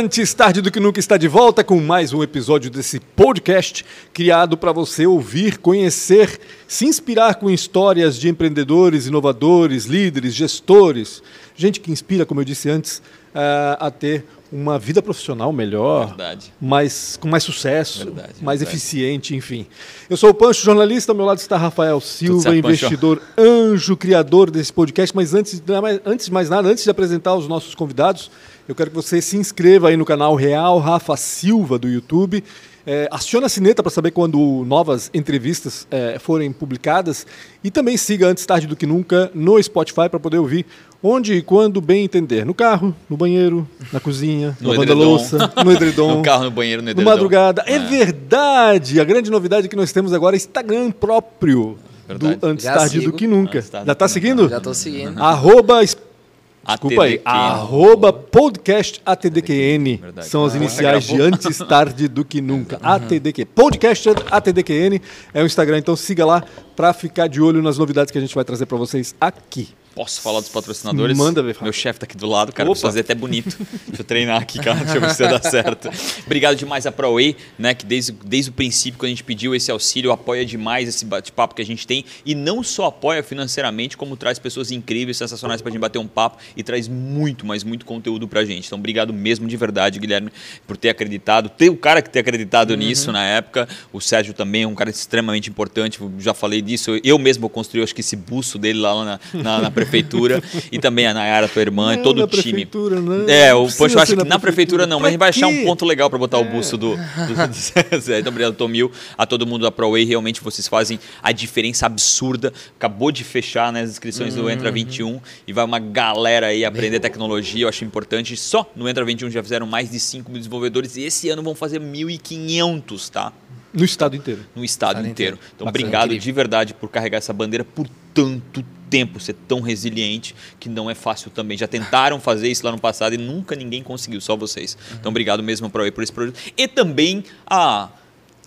Antes tarde do que nunca está de volta com mais um episódio desse podcast criado para você ouvir, conhecer, se inspirar com histórias de empreendedores, inovadores, líderes, gestores, gente que inspira, como eu disse antes, uh, a ter uma vida profissional melhor, verdade. mais, com mais sucesso, Verdade, mais verdade. eficiente, enfim. Eu sou o Pancho, jornalista, ao meu lado está Rafael Silva, certo, Pancho? investidor anjo, criador desse podcast. Mas antes, de antes de mais nada, antes de apresentar os nossos convidados, eu quero que você se inscreva aí no canal Real Rafa Silva do YouTube. É, acione a sineta para saber quando novas entrevistas é, forem publicadas. E também siga Antes Tarde do Que Nunca no Spotify para poder ouvir onde e quando bem entender. No carro, no banheiro, na cozinha, No lavando a edredom. louça, no edredom. No carro, no banheiro, no No edredom. madrugada. É. verdade! A grande novidade que nós temos agora é Instagram próprio Verdade. do Antes Já Tarde sigo. do que nunca. Já tá que seguindo? Já tô seguindo. Arroba, desculpa aí, arroba podcast ATDQN. Verdade. São as Ah, iniciais de. Antes Tarde do que Nunca. ATDQ. Podcast ATDQN é o Instagram, então siga lá para ficar de olho nas novidades que a gente vai trazer para vocês aqui. Posso falar dos patrocinadores? Manda ver. Meu chefe tá aqui do lado, cara. Opa. Preciso fazer até bonito. Deixa eu treinar aqui, cara. Deixa eu ver se vai dar certo. Obrigado demais a ProWay, né? Que desde, desde o princípio, quando a gente pediu esse auxílio, apoia demais esse bate-papo que a gente tem. E não só apoia financeiramente, como traz pessoas incríveis, sensacionais pra gente bater um papo e traz muito, mas muito conteúdo pra gente. Então, obrigado mesmo de verdade, Guilherme, por ter acreditado. Ter o cara que ter acreditado nisso na época. O Sérgio também é um cara extremamente importante. Já falei disso. Eu mesmo vou construir, acho que esse busto dele lá na, na, na prefeitura. E também a Nayara, tua irmã, Não, todo na o time. prefeitura, não. É, Não o Pancho acha que na na prefeitura prefeitura. não, mas a gente Pra vai achar um ponto legal para botar o busto do, do, do Zé. Então, obrigado, Tomil, a todo mundo da ProWay. Realmente vocês fazem a diferença absurda. Acabou de fechar né, as inscrições do Entra 21 e vai uma galera aí aprender tecnologia. Eu acho importante. Só no Entra 21 já fizeram mais de 5 mil desenvolvedores e esse ano vão fazer 1.500, tá? No estado inteiro. no estado Estado inteiro. inteiro. Então, Bacana, obrigado incrível. de verdade por carregar essa bandeira por tanto tempo, ser tão resiliente, que não é fácil também. Já tentaram fazer isso lá no passado e nunca ninguém conseguiu, só vocês. Então, obrigado mesmo para por esse projeto. E também a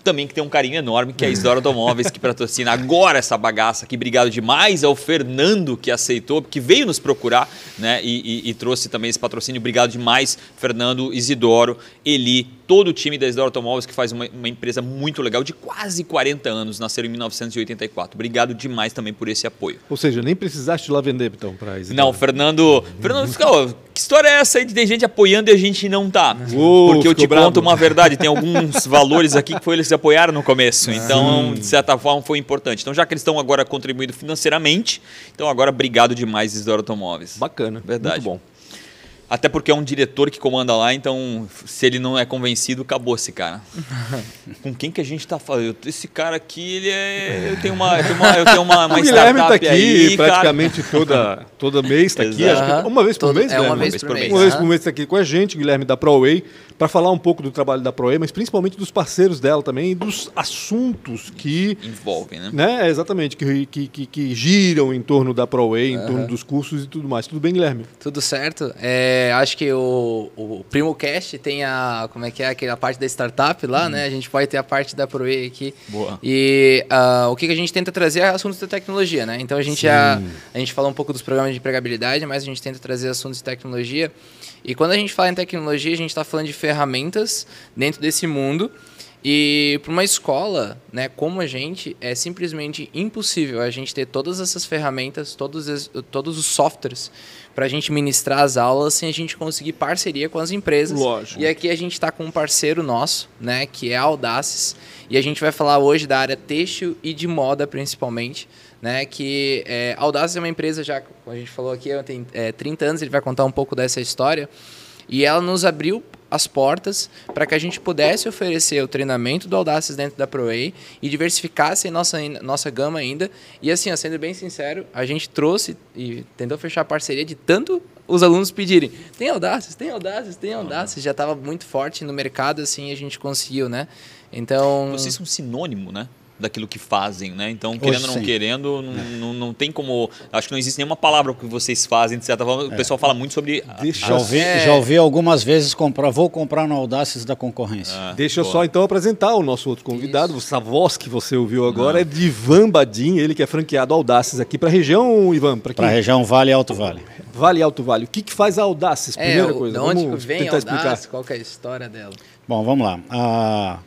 também que tem um carinho enorme, que é a Isidora Automóveis, que patrocina agora essa bagaça aqui. Obrigado demais ao Fernando, que aceitou, que veio nos procurar, né? E, e- e trouxe também esse patrocínio. Obrigado demais, Fernando, Isidoro, Eli, todo o time da Isidoro Automóveis, que faz uma, uma empresa muito legal, de quase 40 anos, nasceram em 1984. Obrigado demais também por esse apoio. Ou seja, nem precisaste ir lá vender, então, para Não, o Fernando. Fernando fica, ó, que história é essa aí de ter gente apoiando e a gente não tá? Uou, Porque eu te ficou bravo. conto uma verdade, tem alguns valores aqui que foi eles que apoiaram no começo. Então, de certa forma, foi importante. Então, já que eles estão agora contribuindo financeiramente, então agora obrigado demais, Isidoro Automóveis. Bacana. Verdade. Muito bom. Até porque é um diretor que comanda lá, então se ele não é convencido, acabou esse cara. Com quem que a gente tá falando? Esse cara aqui, ele é. Eu tenho uma, eu tenho uma, eu tenho uma, uma o Guilherme startup está aqui aí, cara. praticamente toda, toda mês, está aqui. Exato. Acho que uma vez por Todo- mês, é uma Guilherme? vez por mês. mês. Uma vez por mês está aqui com a gente, Guilherme da ProWay, para falar um pouco do trabalho da ProWay, mas principalmente dos parceiros dela também e dos assuntos que. Envolvem, né? Né, exatamente, que, que, que, que giram em torno da ProWay, em torno dos cursos e tudo mais. Tudo bem, Guilherme? Tudo certo. É, acho que o, o Primo Cast tem a. Como é que é? Aquela parte da startup lá, né? A gente pode ter a parte da ProE aqui. Boa. E ah, o que, a gente tenta trazer é assuntos da tecnologia, né? Então a gente já. A gente fala um pouco dos programas de empregabilidade, mas a gente tenta trazer assuntos de tecnologia. E quando a gente fala em tecnologia, a gente está falando de ferramentas dentro desse mundo. E para uma escola, né, como a gente, é simplesmente impossível a gente ter todas essas ferramentas, todos, es- todos os softwares para a gente ministrar as aulas sem a gente conseguir parceria com as empresas. Lógico. E aqui a gente está com um parceiro nosso, né, que é a Audaces, e a gente vai falar hoje da área têxtil e de moda principalmente, né, que é, a Audaces é uma empresa já, como a gente falou aqui, tem é, 30 anos, ele vai contar um pouco dessa história, e ela nos abriu as portas para que a gente pudesse oferecer o treinamento do Audaces dentro da ProWay e diversificasse a nossa, nossa gama ainda. E assim, ó, sendo bem sincero, a gente trouxe e tentou fechar parceria de tanto os alunos pedirem. Tem Audaces, tem Audaces, tem Audaces. Já estava muito forte no mercado, assim, a gente conseguiu, né? Então... Vocês são sinônimo, né? Daquilo que fazem, né? Então, querendo ou não querendo, não, não, não tem como. Acho que não existe nenhuma palavra que vocês fazem, de certa forma. O pessoal fala muito sobre. Deixa, Já ouvi, É. já ouvi algumas vezes comprar, vou comprar no Audaces da concorrência. Ah, Deixa eu boa. só então apresentar o nosso outro convidado. Essa voz que você ouviu agora é de Ivan Badim, ele que é franqueado Audaces aqui para a região, Ivan. Para a região Vale e Alto Vale. Vale Alto Vale. O que, que faz a Audaces? É, Primeira o- coisa. de onde Vamos vem tentar a explicar. Audace, qual que é a história dela? Bom, vamos lá. A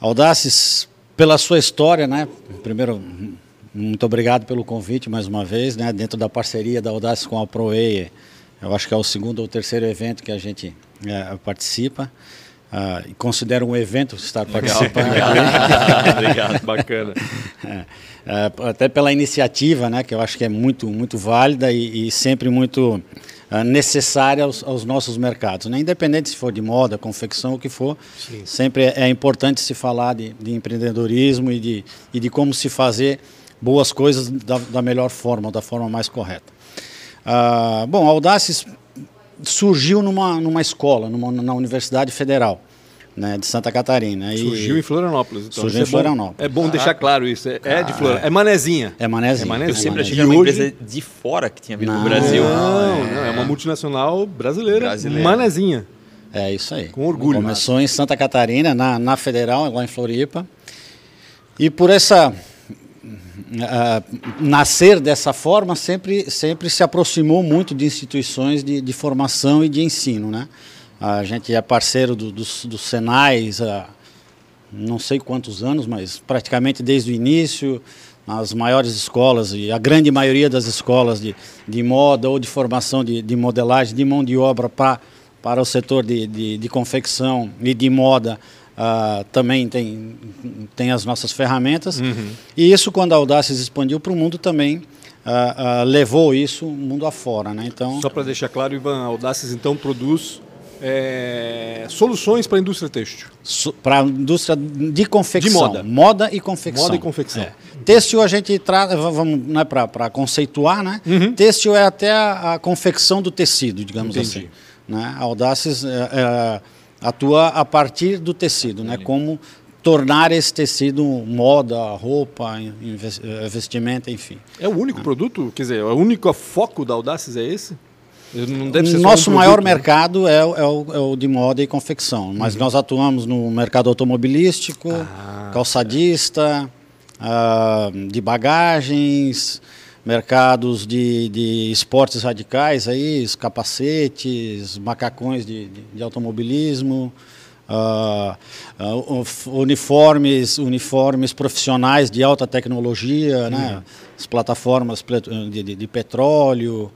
Audaces, pela sua história, né? Primeiro, muito obrigado pelo convite mais uma vez, né? Dentro da parceria da Audaces com a ProEI, eu acho que é o segundo ou terceiro evento que a gente eh, participa. Ah, e considero um evento estar participando. Obrigado. Bacana. É, é, até pela iniciativa, né, que eu acho que é muito, muito válida e, e sempre muito necessária aos, aos nossos mercados. Né? Independente se for de moda, confecção, o que for, sempre é, é importante se falar de, de empreendedorismo e de, e de como se fazer boas coisas da, da melhor forma, da forma mais correta. Ah, bom, a Audaces surgiu numa, numa escola, numa, na Universidade Federal né, de Santa Catarina. E- Surgiu em Florianópolis. Então. Surgiu em é Florianópolis. É bom deixar claro isso. É, é de Florianópolis. É Manezinha. É Manezinha. É Manezinha. Eu sempre achei que era uma hoje- empresa de fora que tinha vindo Não. do Brasil. Não, não, é uma multinacional brasileira. Brasileira. Manezinha. É isso aí. Com orgulho. Começou em Santa Catarina, na, na Federal, lá em Floripa. E por essa ah, nascer dessa forma, sempre, sempre se aproximou muito de instituições de, de formação e de ensino. Né? A gente é parceiro do, dos, dos Senais há não sei quantos anos, mas praticamente desde o início, as maiores escolas e a grande maioria das escolas de, de moda ou de formação de, de modelagem, de mão de obra pra, para o setor de, de, de confecção e de moda ah, também tem, tem as nossas ferramentas. E isso, quando a Audaces expandiu para o mundo, também ah, ah, levou isso mundo afora. Né? Então, Só para deixar claro, Ivan, a Audaces então produz é, soluções para a indústria têxtil. para a indústria de confecção. De moda. e confecção. Moda e confecção. É. Têxtil a gente trata, v- vamos né, para conceituar, né? Uhum. Têxtil é até a, a confecção do tecido, digamos Entendi. assim. Né? A Audaces é, é, atua a partir do tecido, né? Como tornar esse tecido moda, roupa, eh, vestimenta, enfim. É o único produto? Quer dizer, o único foco da Audaces é esse? Nosso um maior né? mercado é, o- é o, é o de moda e confecção, mas Uhum. nós atuamos no mercado automobilístico, Ah, calçadista, ah, de bagagens, mercados de, de esportes radicais, aí, capacetes, macacões de, de, de automobilismo, ah, uf- uniformes, uniformes profissionais de alta tecnologia, né? as plataformas de, de- de petróleo,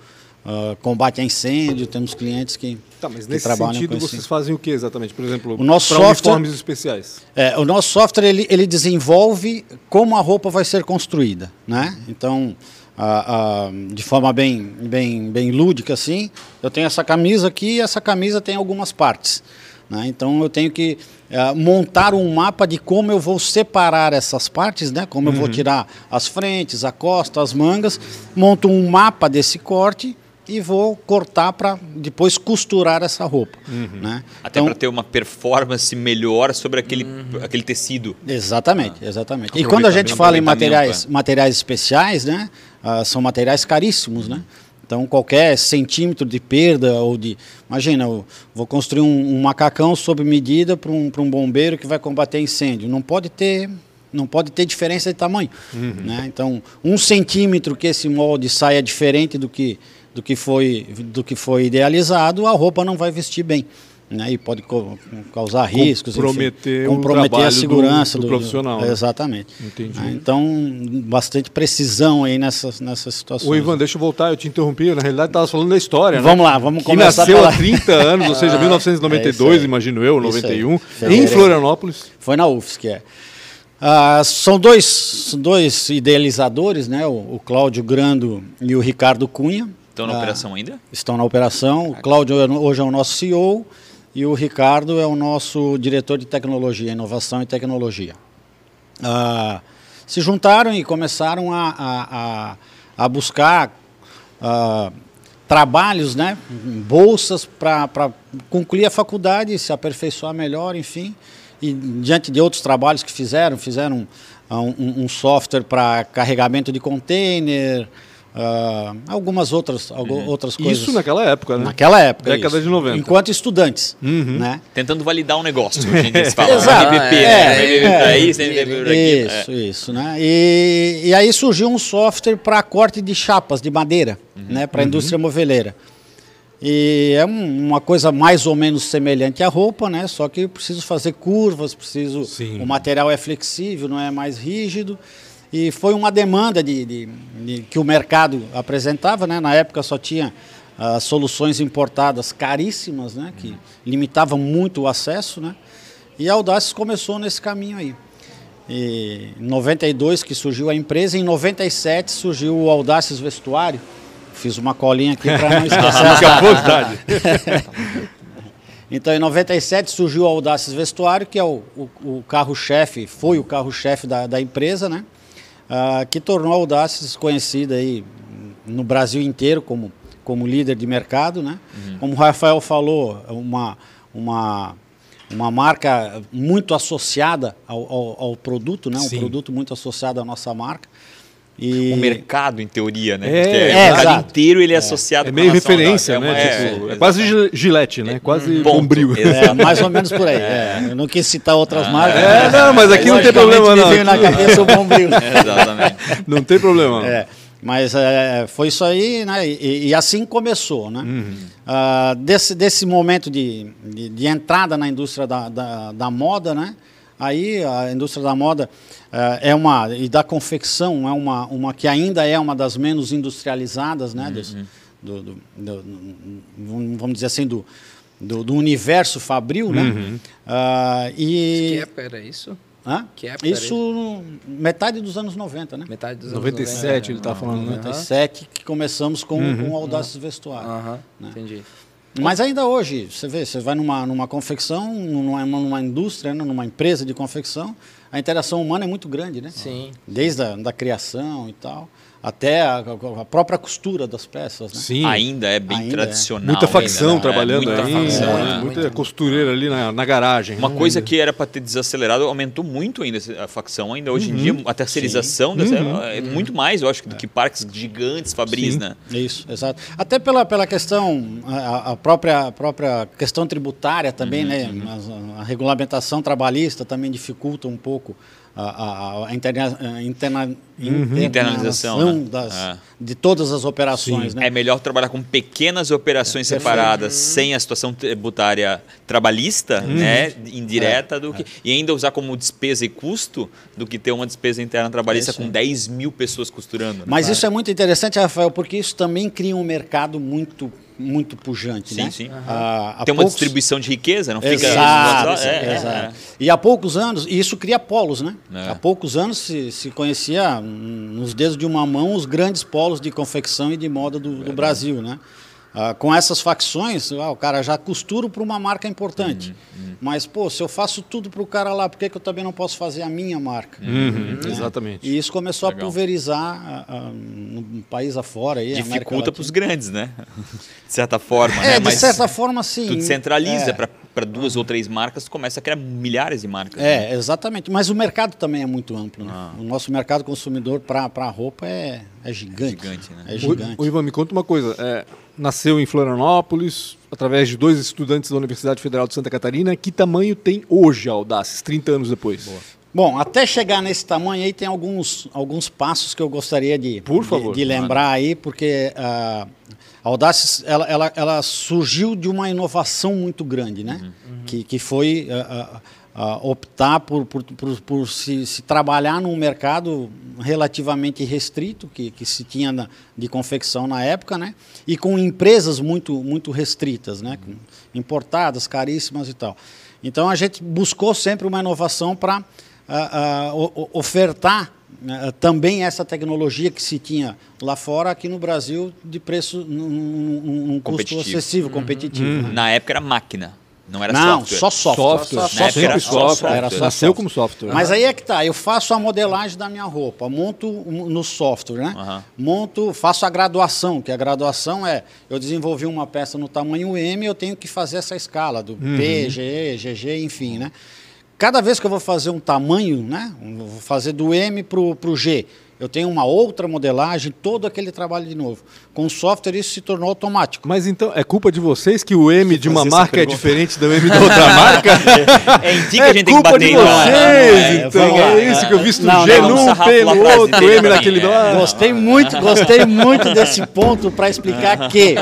ah, combate a incêndio, temos clientes que, Tá, mas que nesse trabalham sentido com esse- vocês fazem o que exatamente? Por exemplo, O nosso software- especiais. É, o nosso software ele, ele desenvolve como a roupa vai ser construída, né? Então, a- a- de forma bem, bem, bem lúdica assim, eu tenho essa camisa aqui e essa camisa tem algumas partes, né? Então eu tenho que eh, montar um mapa de como eu vou separar essas partes, né? Como eu vou tirar as frentes, a costa, as mangas, monto um mapa desse corte e vou cortar para depois costurar essa roupa, né? Até Então- para ter uma performance melhor sobre aquele, aquele tecido. Exatamente, exatamente. E quando a gente fala em materiais, materiais especiais, né, ah, são materiais caríssimos, né? Então qualquer centímetro de perda ou de, imagina, eu vou construir um, um macacão sob medida para um, pra um bombeiro que vai combater incêndio, não pode ter, não pode ter diferença de tamanho, né? Então um centímetro que esse molde saia diferente do que do que foi do que foi idealizado, a roupa não vai vestir bem. Né, e pode co- causar riscos, enfim, Comprometer o comprometer a do- segurança do profissional, né? Exatamente. Entendi. Ah, Então, bastante precisão aí nessas, nessas situações. Ô Ivan, deixa eu voltar, eu te interrompi. Na realidade, estava falando da história, né? Vamos lá, vamos Que começar nasceu pela... há 30 anos, ou seja, é isso 1992, aí. imagino eu, Isso aí. 91, em. Florianópolis. Foi na UFSC, é. Ah, são dois, dois idealizadores, né? O, o Cláudio Grando e o Ricardo Cunha. Estão na Ah, operação ainda? Estão na operação. O Cláudio é- hoje é o nosso CEO e o Ricardo é o nosso diretor de tecnologia, inovação e tecnologia. Ah, se juntaram e começaram a, a, a, a buscar ah, trabalhos, né, bolsas para concluir a faculdade, se aperfeiçoar melhor, enfim. E diante de outros trabalhos que fizeram, fizeram ah, um, um software para carregamento de container, ah, algumas outras, algu- outras coisas. Isso naquela época, né? Naquela época. Década isso. de 90. Enquanto estudantes. Uhum. Né? Tentando validar um negócio. Fala Exato. É, né? isso. Isso, isso, né? E, e aí surgiu um software para corte de chapas de madeira, né? Para a indústria moveleira. E é um- uma coisa mais ou menos semelhante à roupa, né? Só que eu preciso fazer curvas, preciso. Sim. O material é flexível, não é mais rígido. E foi uma demanda de, de- de- que o mercado apresentava, né? Na época só tinha ah, soluções importadas caríssimas, né? Que limitavam muito o acesso, né? E a Audaces começou nesse caminho aí. E em 92 que surgiu a empresa, em 97 surgiu o Audaces Vestuário. Fiz uma colinha aqui para não esquecer. À vontade. Então, em 97 surgiu o Audaces Vestuário, que é o, o- o carro-chefe, foi o carro-chefe da, da empresa, né? Ah, que tornou a Audaces conhecida aí no Brasil inteiro como, como líder de mercado, né? Como o Rafael falou, uma, uma, uma marca muito associada ao, ao, ao produto, né? Um Sim. produto muito associado à nossa marca. E O mercado, em teoria, né? É, é, o mercado exato. inteiro ele é associado É com meio referência, é né? uma- Tipo, é, é quase gilete, né? Quase Ponto. bombril. É, mais ou menos por aí. é. Eu não quis citar outras marcas. É, mas- não, mas aqui não tem problema, não. veio na cabeça o bombril. Exatamente. Não tem problema. É, mas é, foi isso aí, né? E, e assim começou, né? Ah, desse, desse momento de, de, de entrada na indústria da, da, da moda, né? Aí a indústria da moda ah, é uma e da confecção é uma, uma que ainda é uma das menos industrializadas, né? Dos- do, do- do- do- vamos dizer assim do, do, do universo fabril, né? Ah, Que e época era isso? Hã? que época era isso metade dos anos 90, né? Metade dos anos 97 ele 90. tá falando, né? 97 que começamos com, com o Audaces Vestuário. Né? entendi. Mas ainda hoje, você vê, você vai numa, numa confecção, numa, numa indústria, né, numa empresa de confecção, a interação humana é muito grande, né? Sim. Desde a da criação e tal, até a, a própria costura das peças, né? Sim. Ainda é bem Ainda é. tradicional. Muita facção ainda, né? trabalhando muita aí, facção, né? né? muita Muito. costureira ali na, na garagem. Uma né? coisa que era para ter desacelerado aumentou muito ainda a facção. Ainda hoje em dia, a terceirização dessa- é muito mais, eu acho, do que parques gigantes, fabris, Sim. né? Isso, exato. Até pela, pela questão, a, a própria, a própria questão tributária também, né? Mas a, a regulamentação trabalhista também dificulta um pouco a, a, a interna, a interna, Internalização, né? das, É. de todas as operações, né? É melhor trabalhar com pequenas operações É, separadas, sem a situação tributária trabalhista, né, indireta, do que, e ainda usar como despesa e custo, do que ter uma despesa interna trabalhista Isso com aí. 10 mil pessoas costurando. né? Mas isso é muito interessante, Rafael, porque isso também cria um mercado muito, muito pujante, Sim, né? sim. Ah, há Tem uma poucos- distribuição de riqueza, não fica... Exato, É, é, exato. é. E há poucos anos, e isso cria polos, né? É. Há poucos anos se, se conhecia hum, nos dedos de uma mão os grandes polos de confecção e de moda do, do Brasil, né? Ah, com essas facções, ah, o cara já costura para uma marca importante. Uhum, Mas, pô, se eu faço tudo para o cara lá, por que, que eu também não posso fazer a minha marca? Uhum, Exatamente. E isso começou Legal. a pulverizar ah, ah, no país afora. Aí, Dificulta para os grandes, né? De certa forma, né? É, de Mas certa forma, sim. tu descentraliza É. para duas ou três marcas, começa a criar milhares de marcas. né? É, exatamente. Mas o mercado também é muito amplo. Né? Ah. O nosso mercado consumidor para a roupa é, é gigante. Gigante, né? É O, gigante. o Ivan, me conta uma coisa. É, nasceu em Florianópolis, através de dois estudantes da Universidade Federal de Santa Catarina. Que tamanho tem hoje a Audaces, 30 anos depois? Bom, até chegar nesse tamanho aí tem alguns, alguns passos que eu gostaria de, Por de- favor. de, lembrar aí, porque ah, a Audaces ela, ela, ela surgiu de uma inovação muito grande, né? Que, que foi ah, ah, optar por, por, por, por se, se trabalhar num mercado relativamente restrito que, que se tinha na- de confecção na época, né? E com empresas muito, muito restritas, né? Com- Importadas, caríssimas e tal. Então a gente buscou sempre uma inovação para ofertar também essa tecnologia que se tinha lá fora aqui no Brasil de preço num, num- custo Competitivo. acessível, competitivo. né? Na época era máquina, não era Não, software. só software. Software, só sempre era só software. software. Era só Nasceu software. como software. Mas aí é que tá, eu faço a modelagem da minha roupa, monto no software, né? Aham. Monto, faço a graduação, que a graduação é, eu desenvolvi uma peça no tamanho M, eu tenho que fazer essa escala do P, GE, GG, enfim, né? Cada vez que eu vou fazer um tamanho, né? Vou fazer do M pro, pro G. eu tenho uma outra modelagem, todo aquele trabalho de novo. Com o software isso se tornou automático. Mas então, é culpa de vocês que o M de uma marca é diferente do M da outra marca? É em ti que a gente tem que culpa bater, de então. vocês, é, então. lá. É isso que eu visto Não, não, G num, sarrafo P lá no atrás outro, dele M naquele... é. Ah, Gostei muito, gostei muito desse ponto para explicar que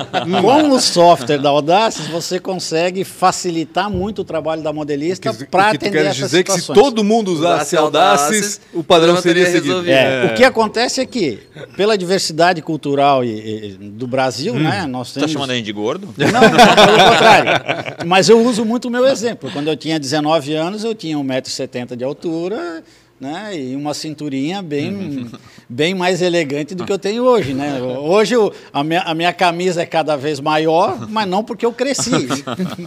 com o software da Audaces você consegue facilitar muito o trabalho da modelista para o que tu atender essas dizer que se situações. todo mundo usasse Audaces, o padrão seria seguido. É, O que acontece é que, pela diversidade cultural e, e- do Brasil, né, nós Tá temos... chamando a gente de gordo? Não, não, pelo contrário. Mas eu uso muito o meu exemplo. Quando eu tinha 19 anos, eu tinha 1,70m de altura né, e uma cinturinha bem, bem mais elegante do que eu tenho hoje. Né? Hoje eu- a, minha, a minha camisa é cada vez maior, mas não porque eu cresci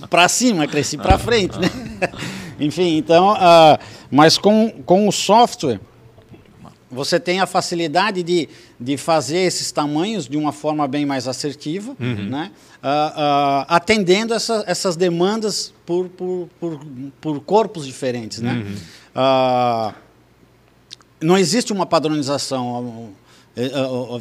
para cima, cresci para frente. Né? Enfim, então, ah, mas com, com o software, você tem a facilidade de, de fazer esses tamanhos de uma forma bem mais assertiva, né? Ah, ah, atendendo essa, essas demandas por, por, por, por corpos diferentes. Né? Ah, não existe uma padronização. Eh,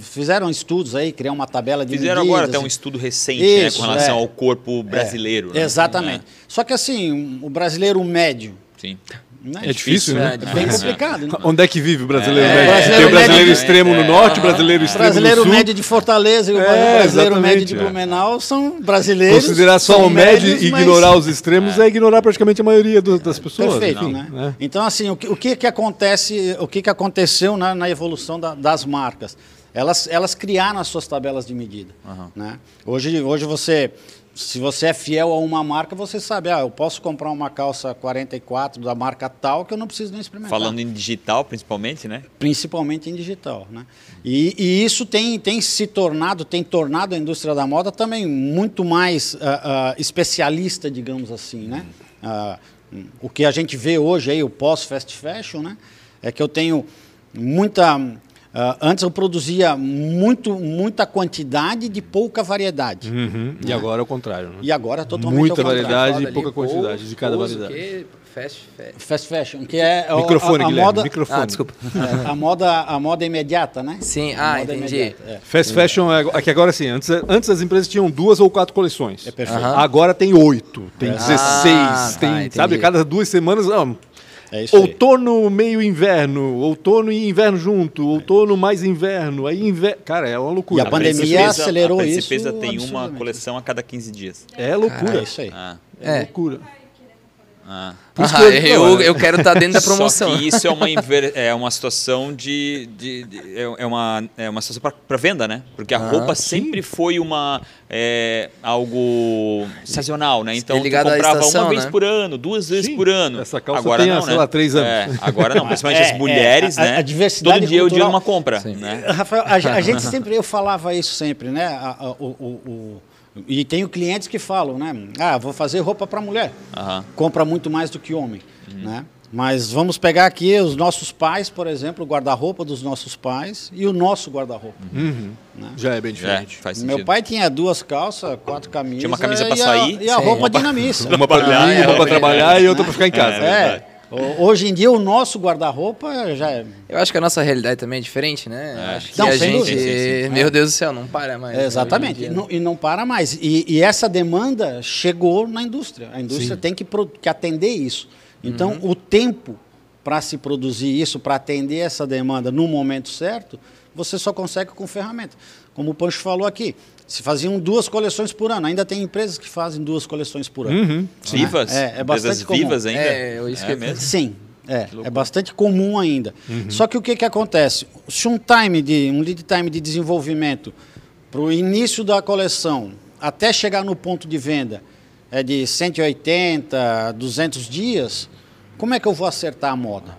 Fizeram estudos aí, criar uma tabela de Fizeram medidas. agora até um estudo recente né, Isso, com relação é. ao corpo brasileiro. né? Exatamente. Só que assim, o brasileiro médio. É, sim. Né, É difícil, né? É É difícil. bem complicado. né? Onde é que vive o brasileiro É, médio? brasileiro Tem o brasileiro médio- extremo no é, norte, brasileiro extremo brasileiro no sul. médio de Fortaleza e o É, brasileiro exatamente, médio de é. Blumenau são brasileiros. Considerar só o médio e mas- ignorar os extremos é. ignorar praticamente a maioria do- das pessoas. Perfeito, enfim, né? Então, assim, o que, o que, que acontece, o que, que aconteceu na, na evolução da- das marcas? Elas, elas criaram as suas tabelas de medida. Né? Hoje, hoje você, se você é fiel a uma marca, você sabe, ah, eu posso comprar uma calça 44 da marca tal que eu não preciso nem experimentar. Falando em digital, principalmente, né? principalmente em digital. Né? E, e isso tem, tem se tornado, tem tornado a indústria da moda também muito mais ah, ah, especialista, digamos assim. Né? Ah, o que a gente vê hoje, aí, o pós-fast fashion, né? é que eu tenho muita... ah, antes eu produzia muito, muita quantidade de pouca variedade. Uhum. E agora é o contrário. Né? E agora totalmente Muita ao contrário. variedade. E pouca quantidade de cada variedade. o quê? Fast, fast. Fast fashion, que é a- Microfone, a, a moda, Microfone. Ah, desculpa. é, a moda, a moda imediata, né? Sim, A ah, moda entendi. imediata, é. Fast fashion é é que agora sim, antes, antes as empresas tinham duas ou quatro coleções. É perfeito. Agora tem oito, tem É. 16, Ah, tá, tem, entendi. sabe, cada duas semanas, não, É isso aí. outono meio inverno, outono e inverno junto, outono mais inverno, aí inverno, cara, é uma loucura. E a pandemia acelerou a isso Principesa tem uma coleção a cada 15 dias. É loucura. É isso aí. Ah, É, É. loucura. Ah. Por isso Ah, eu- eu, eu quero estar dentro da promoção. Só que isso é uma, inver- é uma situação de. de- de- é é uma, é uma situação para venda, né? Porque a Ah, roupa sim. sempre foi uma. é, algo sazonal, né? Então tu ligado à comprava estação, uma vez né? por ano, duas vezes Sim, por ano. essa calça agora tem não, sei né? lá, três anos. É, agora não, principalmente É, as mulheres, é, a- né? a diversidade Todo dia é o dia de cultural- uma compra. Sim. Né? Rafael, a, a gente sempre, eu falava isso sempre, né? A- a- o, o- o- e tenho clientes que falam, né? Ah, vou fazer roupa para mulher. Aham. Compra muito mais do que homem, né? Mas vamos pegar aqui os nossos pais, por exemplo, o guarda-roupa dos nossos pais e o nosso guarda-roupa. Uhum. Já é bem É, diferente. faz sentido. Meu pai tinha duas calças, quatro camisas. Tinha uma camisa pra e a- sair. E a Sim. roupa dinamista. Uma para trabalhar, dormir, é, uma para é, trabalhar e outra para ficar em casa. É. Hoje em dia o nosso guarda-roupa já é. Eu acho que a nossa realidade também é diferente, né? Acho que Não, a sem gente, dúvida. Sim, sim, sim. meu Deus do céu, não para mais. né, É, exatamente. em E dia, não, e não para mais. E, e essa demanda chegou na indústria. A indústria tem que, que atender isso. Então, Uhum. o tempo para se produzir isso, para atender essa demanda no momento certo, você só consegue com ferramenta. Como o Pancho falou aqui, se faziam duas coleções por ano. Ainda tem empresas que fazem duas coleções por ano. Uhum. Vivas? É, é bastante comum. vivas ainda? É, eu isso que eu- mesmo? Sim, é, é bastante comum ainda. Só que o que, que acontece? Se um time de um lead time de desenvolvimento para o início da coleção até chegar no ponto de venda é de 180, 200 dias, como é que eu vou acertar a moda?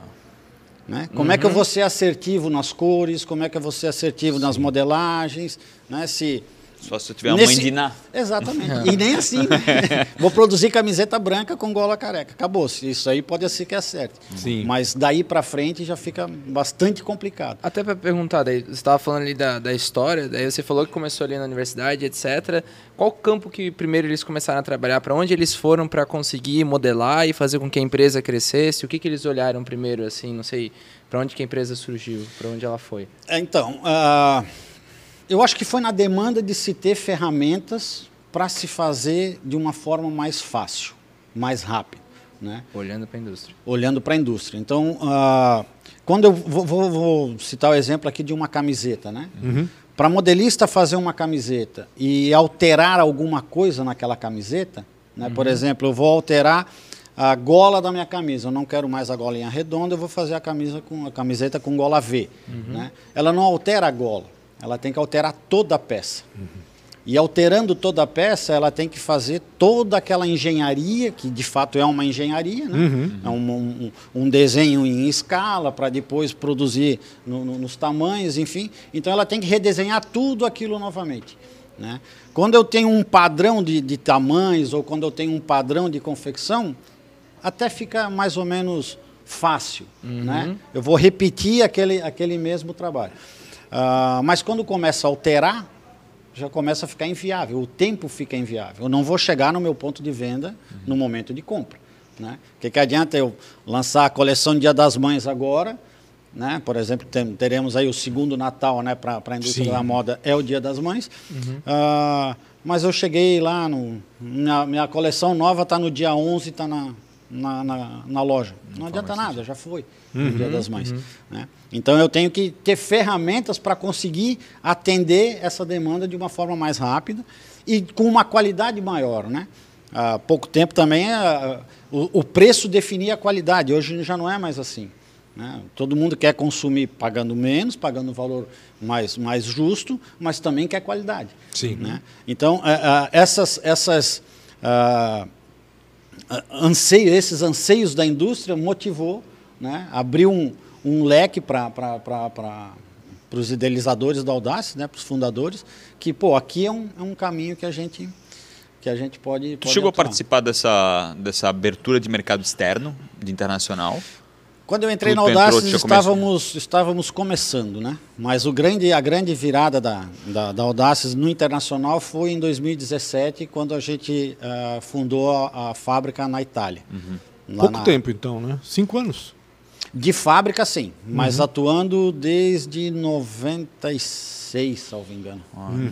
Né? Como é que eu vou ser assertivo nas cores? Como é que eu vou ser assertivo nas modelagens? Né? Se Só se eu tiver uma Nesse- mãe de Ná. Exatamente. E nem assim, né? Vou produzir camiseta branca com gola careca. Acabou. Isso aí pode ser que acerte. Sim. Mas daí para frente já fica bastante complicado. Até para perguntar, daí, você estava falando ali da, da história, daí você falou que começou ali na universidade, etc. Qual campo que primeiro eles começaram a trabalhar? Para onde eles foram para conseguir modelar e fazer com que a empresa crescesse? O que, que eles olharam primeiro, assim, não sei, Para onde que a empresa surgiu? Para onde ela foi? É, Então, ah, eu acho que foi na demanda de se ter ferramentas para se fazer de uma forma mais fácil, mais rápida, né? Olhando para a indústria. olhando para a indústria. Então, ah, quando eu vou, vou- vou citar o exemplo aqui de uma camiseta, né? Para modelista fazer uma camiseta e alterar alguma coisa naquela camiseta, né? por exemplo, eu vou alterar a gola da minha camisa. Eu não quero mais a golinha redonda, eu vou fazer a camisa com a camiseta com gola V, né? Ela não altera a gola, ela tem que alterar toda a peça. E alterando toda a peça, ela tem que fazer toda aquela engenharia, que de fato é uma engenharia, né? é um, um- um desenho em escala para depois produzir no- no- nos tamanhos, enfim. Então ela tem que redesenhar tudo aquilo novamente. Né? Quando eu tenho um padrão de, de tamanhos ou quando eu tenho um padrão de confecção, até fica mais ou menos fácil. Né? Eu vou repetir aquele, aquele mesmo trabalho. Ah, mas quando começa a alterar, já começa a ficar inviável, o tempo fica inviável. Eu não vou chegar no meu ponto de venda no momento de compra. Né? O que, que adianta eu lançar a coleção Dia das Mães agora? Né? Por exemplo, tem- teremos aí o segundo Natal né, para a indústria Sim. da moda, é o Dia das Mães. Ah, mas eu cheguei lá, no, minha, minha coleção nova está no dia 11, está na, na, na, na loja. Não, adianta nada, já foi no Dia das Mães. né? Então eu tenho que ter ferramentas para conseguir atender essa demanda de uma forma mais rápida e com uma qualidade maior. Né? Há pouco tempo também o, o preço definia a qualidade, hoje já não é mais assim. né? Todo mundo quer consumir pagando menos, pagando um valor mais, mais justo, mas também quer qualidade. Sim. né? Então, ah, ah, essas, essas ah, anseio, esses anseios da indústria motivou, né? abriu um, um leque para os idealizadores da Audace, né? para os fundadores, que pô, aqui é um, é um caminho que a gente que a gente pode. Tu pode chegou a atuar. participar dessa, dessa abertura de mercado externo, de internacional? Quando eu entrei Tu- na Audaces, estávamos, estávamos começando, né? Mas o grande, a grande virada da, da, da Audaces no internacional foi em 2017, quando a gente ah, fundou a, a fábrica na Itália. Lá Pouco na- tempo, então, né? Cinco anos. De fábrica, sim, mas Uhum. atuando desde 96, salvo engano.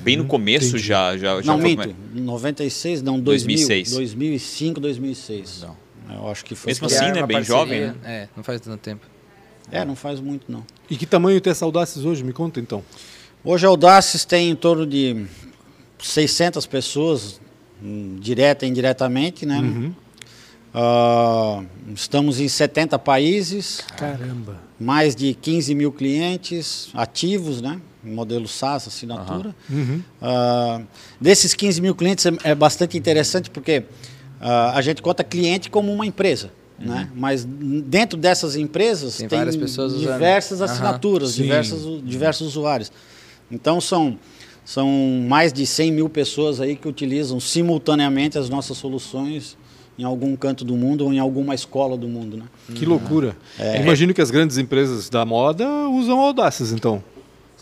Bem no começo entendi. já, já, já não, foi minto, como 96, não, 2000, 2006. 2005, 2006. Não. Eu acho que foi. Mesmo assim, né, uma bem parceria, jovem, né? É, não faz tanto tempo. É, não faz muito, não. E que tamanho tem essa Audaces hoje? Me conta, então. Hoje a Audaces tem em torno de 600 pessoas, hum, direta e indiretamente, né? Ah, estamos em 70 países, Caramba. mais de 15 mil clientes ativos, né? Modelo SaaS, assinatura. Uhum. Ah, desses 15 mil clientes é, é bastante interessante porque a gente conta cliente como uma empresa. Né? Mas n- dentro dessas empresas Tem tem, usando. diversas assinaturas, Sim. diversos, diversos usuários. Então são, são mais de 100 mil pessoas aí que utilizam simultaneamente as nossas soluções em algum canto do mundo ou em alguma escola do mundo. Né? Que loucura. Eu Imagino que as grandes empresas da moda usam Audaces, então.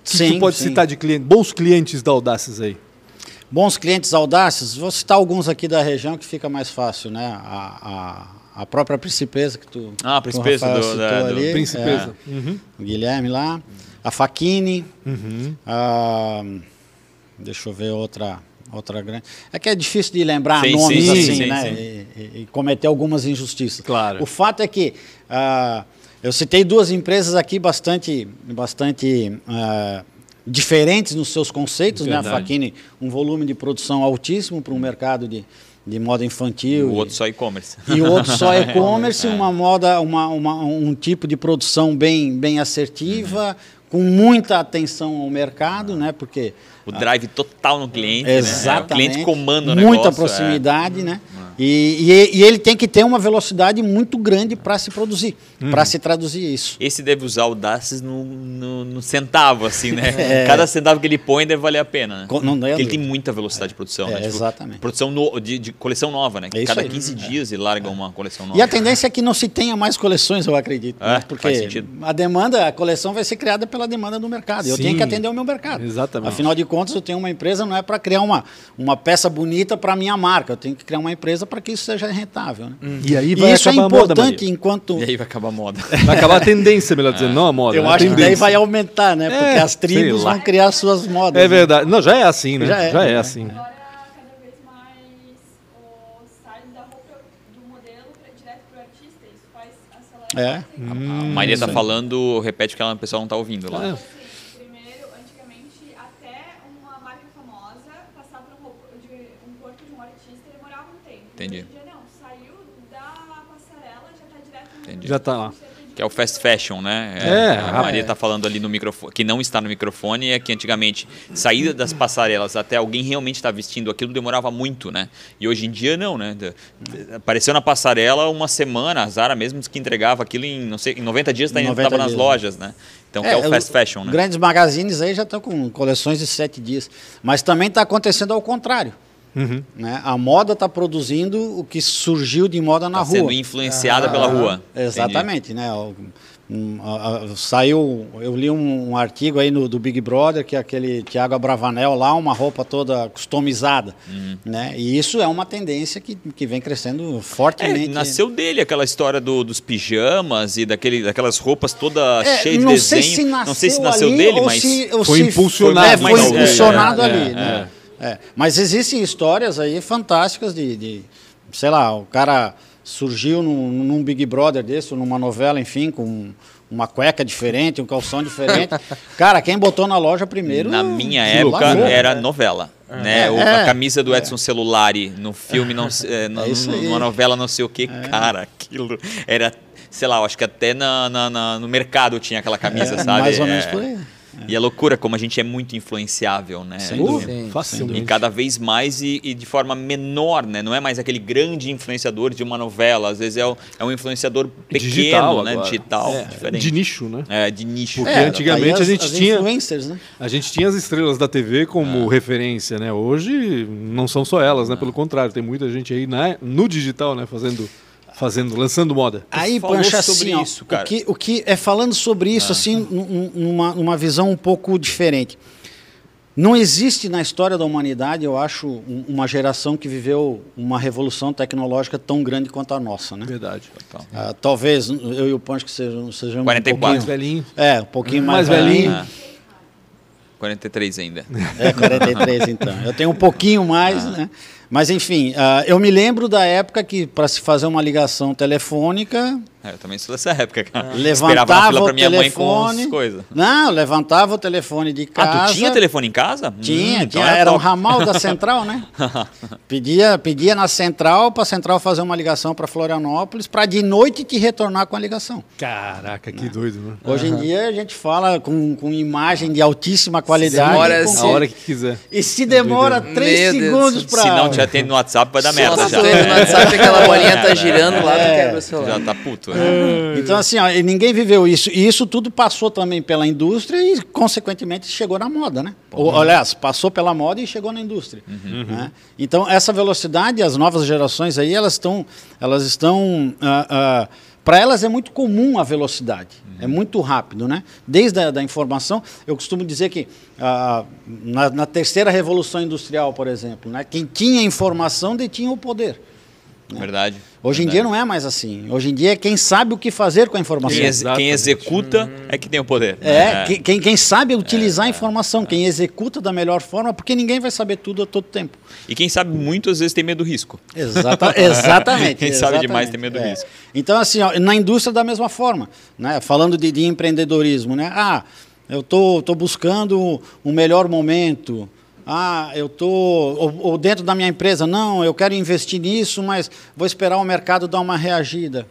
Sim, tu pode sim. citar de cliente, bons clientes da Audaces aí? Bons clientes audácios, vou citar alguns aqui da região que fica mais fácil, né? A, a, a própria Principesa que tu, Ah, a Principesa do- citou da- do- ali, Principesa. é, Uhum. o Guilherme lá, a Faquini, Uhum. a, deixa eu ver outra outra grande. É que é difícil de lembrar Sim, nomes sim, assim, sim, né? sim. E, e- e cometer algumas injustiças. Claro. O fato é que ah, eu citei duas empresas aqui bastante, bastante ah, diferentes nos seus conceitos, né? A Verdade. Faquini, um volume de produção altíssimo para um mercado de, de moda infantil. O e- outro só e-commerce. e o outro só e-commerce, uma moda, uma, uma- um tipo de produção bem, bem assertiva, com muita atenção ao mercado, né? Porque O drive total no cliente, né? Exatamente. O cliente comanda o Muita negócio. proximidade, né? E, e- e ele tem que ter uma velocidade muito grande para se produzir, para se traduzir isso. é. Esse deve usar o Dacis no, no, no centavo, assim, né? É. Cada centavo que ele põe deve valer a pena, né? Não deve. Porque ele tem muita velocidade de produção, É, né? Tipo, exatamente. Produção no- de, de coleção nova, né? É isso Cada aí. 15 dias ele larga uma coleção nova. E a tendência é que não se tenha mais coleções, eu acredito. É, né? Porque faz sentido. a demanda, a coleção vai ser criada pela demanda do mercado. Eu Sim. tenho que atender o meu mercado. Exatamente. Afinal de contas, eu tenho uma empresa, não é para criar uma, uma peça bonita para a minha marca. Eu tenho que criar uma empresa para que isso seja rentável. Né? E aí E vai isso é acabar a moda, importante Maria. enquanto E aí vai acabar a moda. Vai acabar a tendência, melhor dizendo, não a moda. eu né? A acho que daí vai aumentar, né? Porque É, as sei tribos vão criar suas modas. É né? verdade. Não, já é assim, né? Já é. Já é É. assim. Agora, cada vez mais o style da roupa do modelo pra, direto pro artista, isso faz acelerar. É. A Maria está falando, repete que ela, o pessoal não está ouvindo lá. É. Assim, primeiro, antigamente, até uma marca famosa passar por um, roupa- de, um corpo de um artista demorava um tempo. Entendi. Hoje em dia não, saiu da passarela, já tá direto no Entendi. Já tá lá. Que é o fast fashion, né? É, a Maria está falando ali no microfone, que não está no microfone, é que antigamente, saída das passarelas até alguém realmente estar vestindo aquilo demorava muito, né? E hoje em dia não, né? Apareceu na passarela uma semana, a Zara mesmo que entregava aquilo em, não sei, em 90 dias estava 90 nas dias, lojas, né? Então, que é, o fast fashion, né? Grandes magazines aí já estão com coleções de sete dias. Mas também está acontecendo ao contrário. Uhum. Né? A moda está produzindo o que surgiu de moda na Tá rua. sendo influenciada pela rua. Entendi. Exatamente, né? O- um, saiu, eu li um, um artigo aí no, do Big Brother, que é aquele Tiago Abravanel lá, uma roupa toda customizada, Uhum. né? E isso é uma tendência que, que vem crescendo É, fortemente. nasceu dele aquela história do- dos pijamas e daquele, daquelas roupas toda É, cheias de não desenho. sei se nasceu, não sei se nasceu ali dele, ou mas se, ou foi se impulsionado, é, foi mas- impulsionado é, ali, é, né? É. Mas existem histórias aí fantásticas de, de, sei lá, o cara surgiu num, num Big Brother desse, numa novela, enfim, com uma cueca diferente, um calção diferente. cara, quem botou na loja primeiro... Na minha época era novela. Né? É, O- é. a camisa do Edson Celulari no filme, não, é, no- É numa novela não sei o que, cara, aquilo era, sei lá, eu acho que até na, na- na- no mercado tinha aquela camisa, É, sabe? Mais ou menos É. por aí. E é loucura como a gente é muito influenciável, né? Sem dúvida. Sim. E cada vez mais e, e de forma menor, né? Não é mais aquele grande influenciador de uma novela. Às vezes é, o- é um influenciador pequeno, Digital né? agora. Digital, É, diferente. De nicho, né? É, de nicho. Porque É, antigamente aí a gente as tinha- influencers, né? A gente tinha as estrelas da TV como Ah. referência, né? Hoje não são só elas, né? Pelo contrário, tem muita gente aí na, no digital, né? Fazendo, fazendo, lançando moda. Aí, Pancha, sobre assim, ó, isso, cara. O, que, o que é falando sobre isso, assim, num- numa, numa visão um pouco diferente. Não existe na história da humanidade, eu acho, um- uma geração que viveu uma revolução tecnológica tão grande quanto a nossa, né? Verdade. Total. Ah, talvez eu e o Pancho que sejam, sejamos 44. um Mais pouquinho, velhinho. é, um pouquinho Mais mais, velhinho. Ah. 43 ainda. É, 43 então. Eu tenho um pouquinho mais, Ah. né? Mas enfim, ah, eu me lembro da época que para se fazer uma ligação telefônica, É, eu também sou dessa época, cara. Esperava na levantava fila o pra minha mãe com telefone. as coisas. Não, levantava o telefone de casa. Ah, tu tinha telefone em casa? Tinha, Hum, então tinha, era um top. ramal da central, né? pedia, pedia na central para a central fazer uma ligação para Florianópolis para de noite te retornar com a ligação. Caraca, que doido, né? Hoje em dia a gente fala com, com imagem de altíssima qualidade. Demora com-. A hora que quiser. E se demora Meu três Deus. segundos para. Se não te atende no WhatsApp, vai dar merda Só já. se tu no WhatsApp, aquela bolinha tá É, girando lá, tu é. quebra o celular. Já tá puto. Né? Então, assim, ó, ninguém viveu isso. E isso tudo passou também pela indústria e, consequentemente, chegou na moda, né? Ou, aliás, passou pela moda e chegou na indústria. né? Então, essa velocidade, as novas gerações aí, elas estão. Elas estão. para elas é muito comum a velocidade, é muito rápido, né? Desde a da informação, eu costumo dizer que ah, na, na terceira revolução industrial, por exemplo, né, quem tinha informação detinha o poder. Verdade. Hoje em dia não é mais assim. Hoje em dia é quem sabe o que fazer com a informação. Quem, ex- quem Exatamente. executa é que tem o poder. É, quem- quem, quem sabe utilizar a informação, quem executa da melhor forma, porque ninguém vai saber tudo a todo tempo. E quem sabe muito, às vezes, tem medo do risco. Exata, exatamente. Quem sabe demais exatamente, tem medo do é. risco. Então, assim, ó, na indústria da mesma forma, né? falando de, de empreendedorismo, né? Ah, eu tô, tô buscando um melhor momento. Ah, eu tô ou, ou dentro da minha empresa, não, eu quero investir nisso, mas vou esperar o mercado dar uma reagida.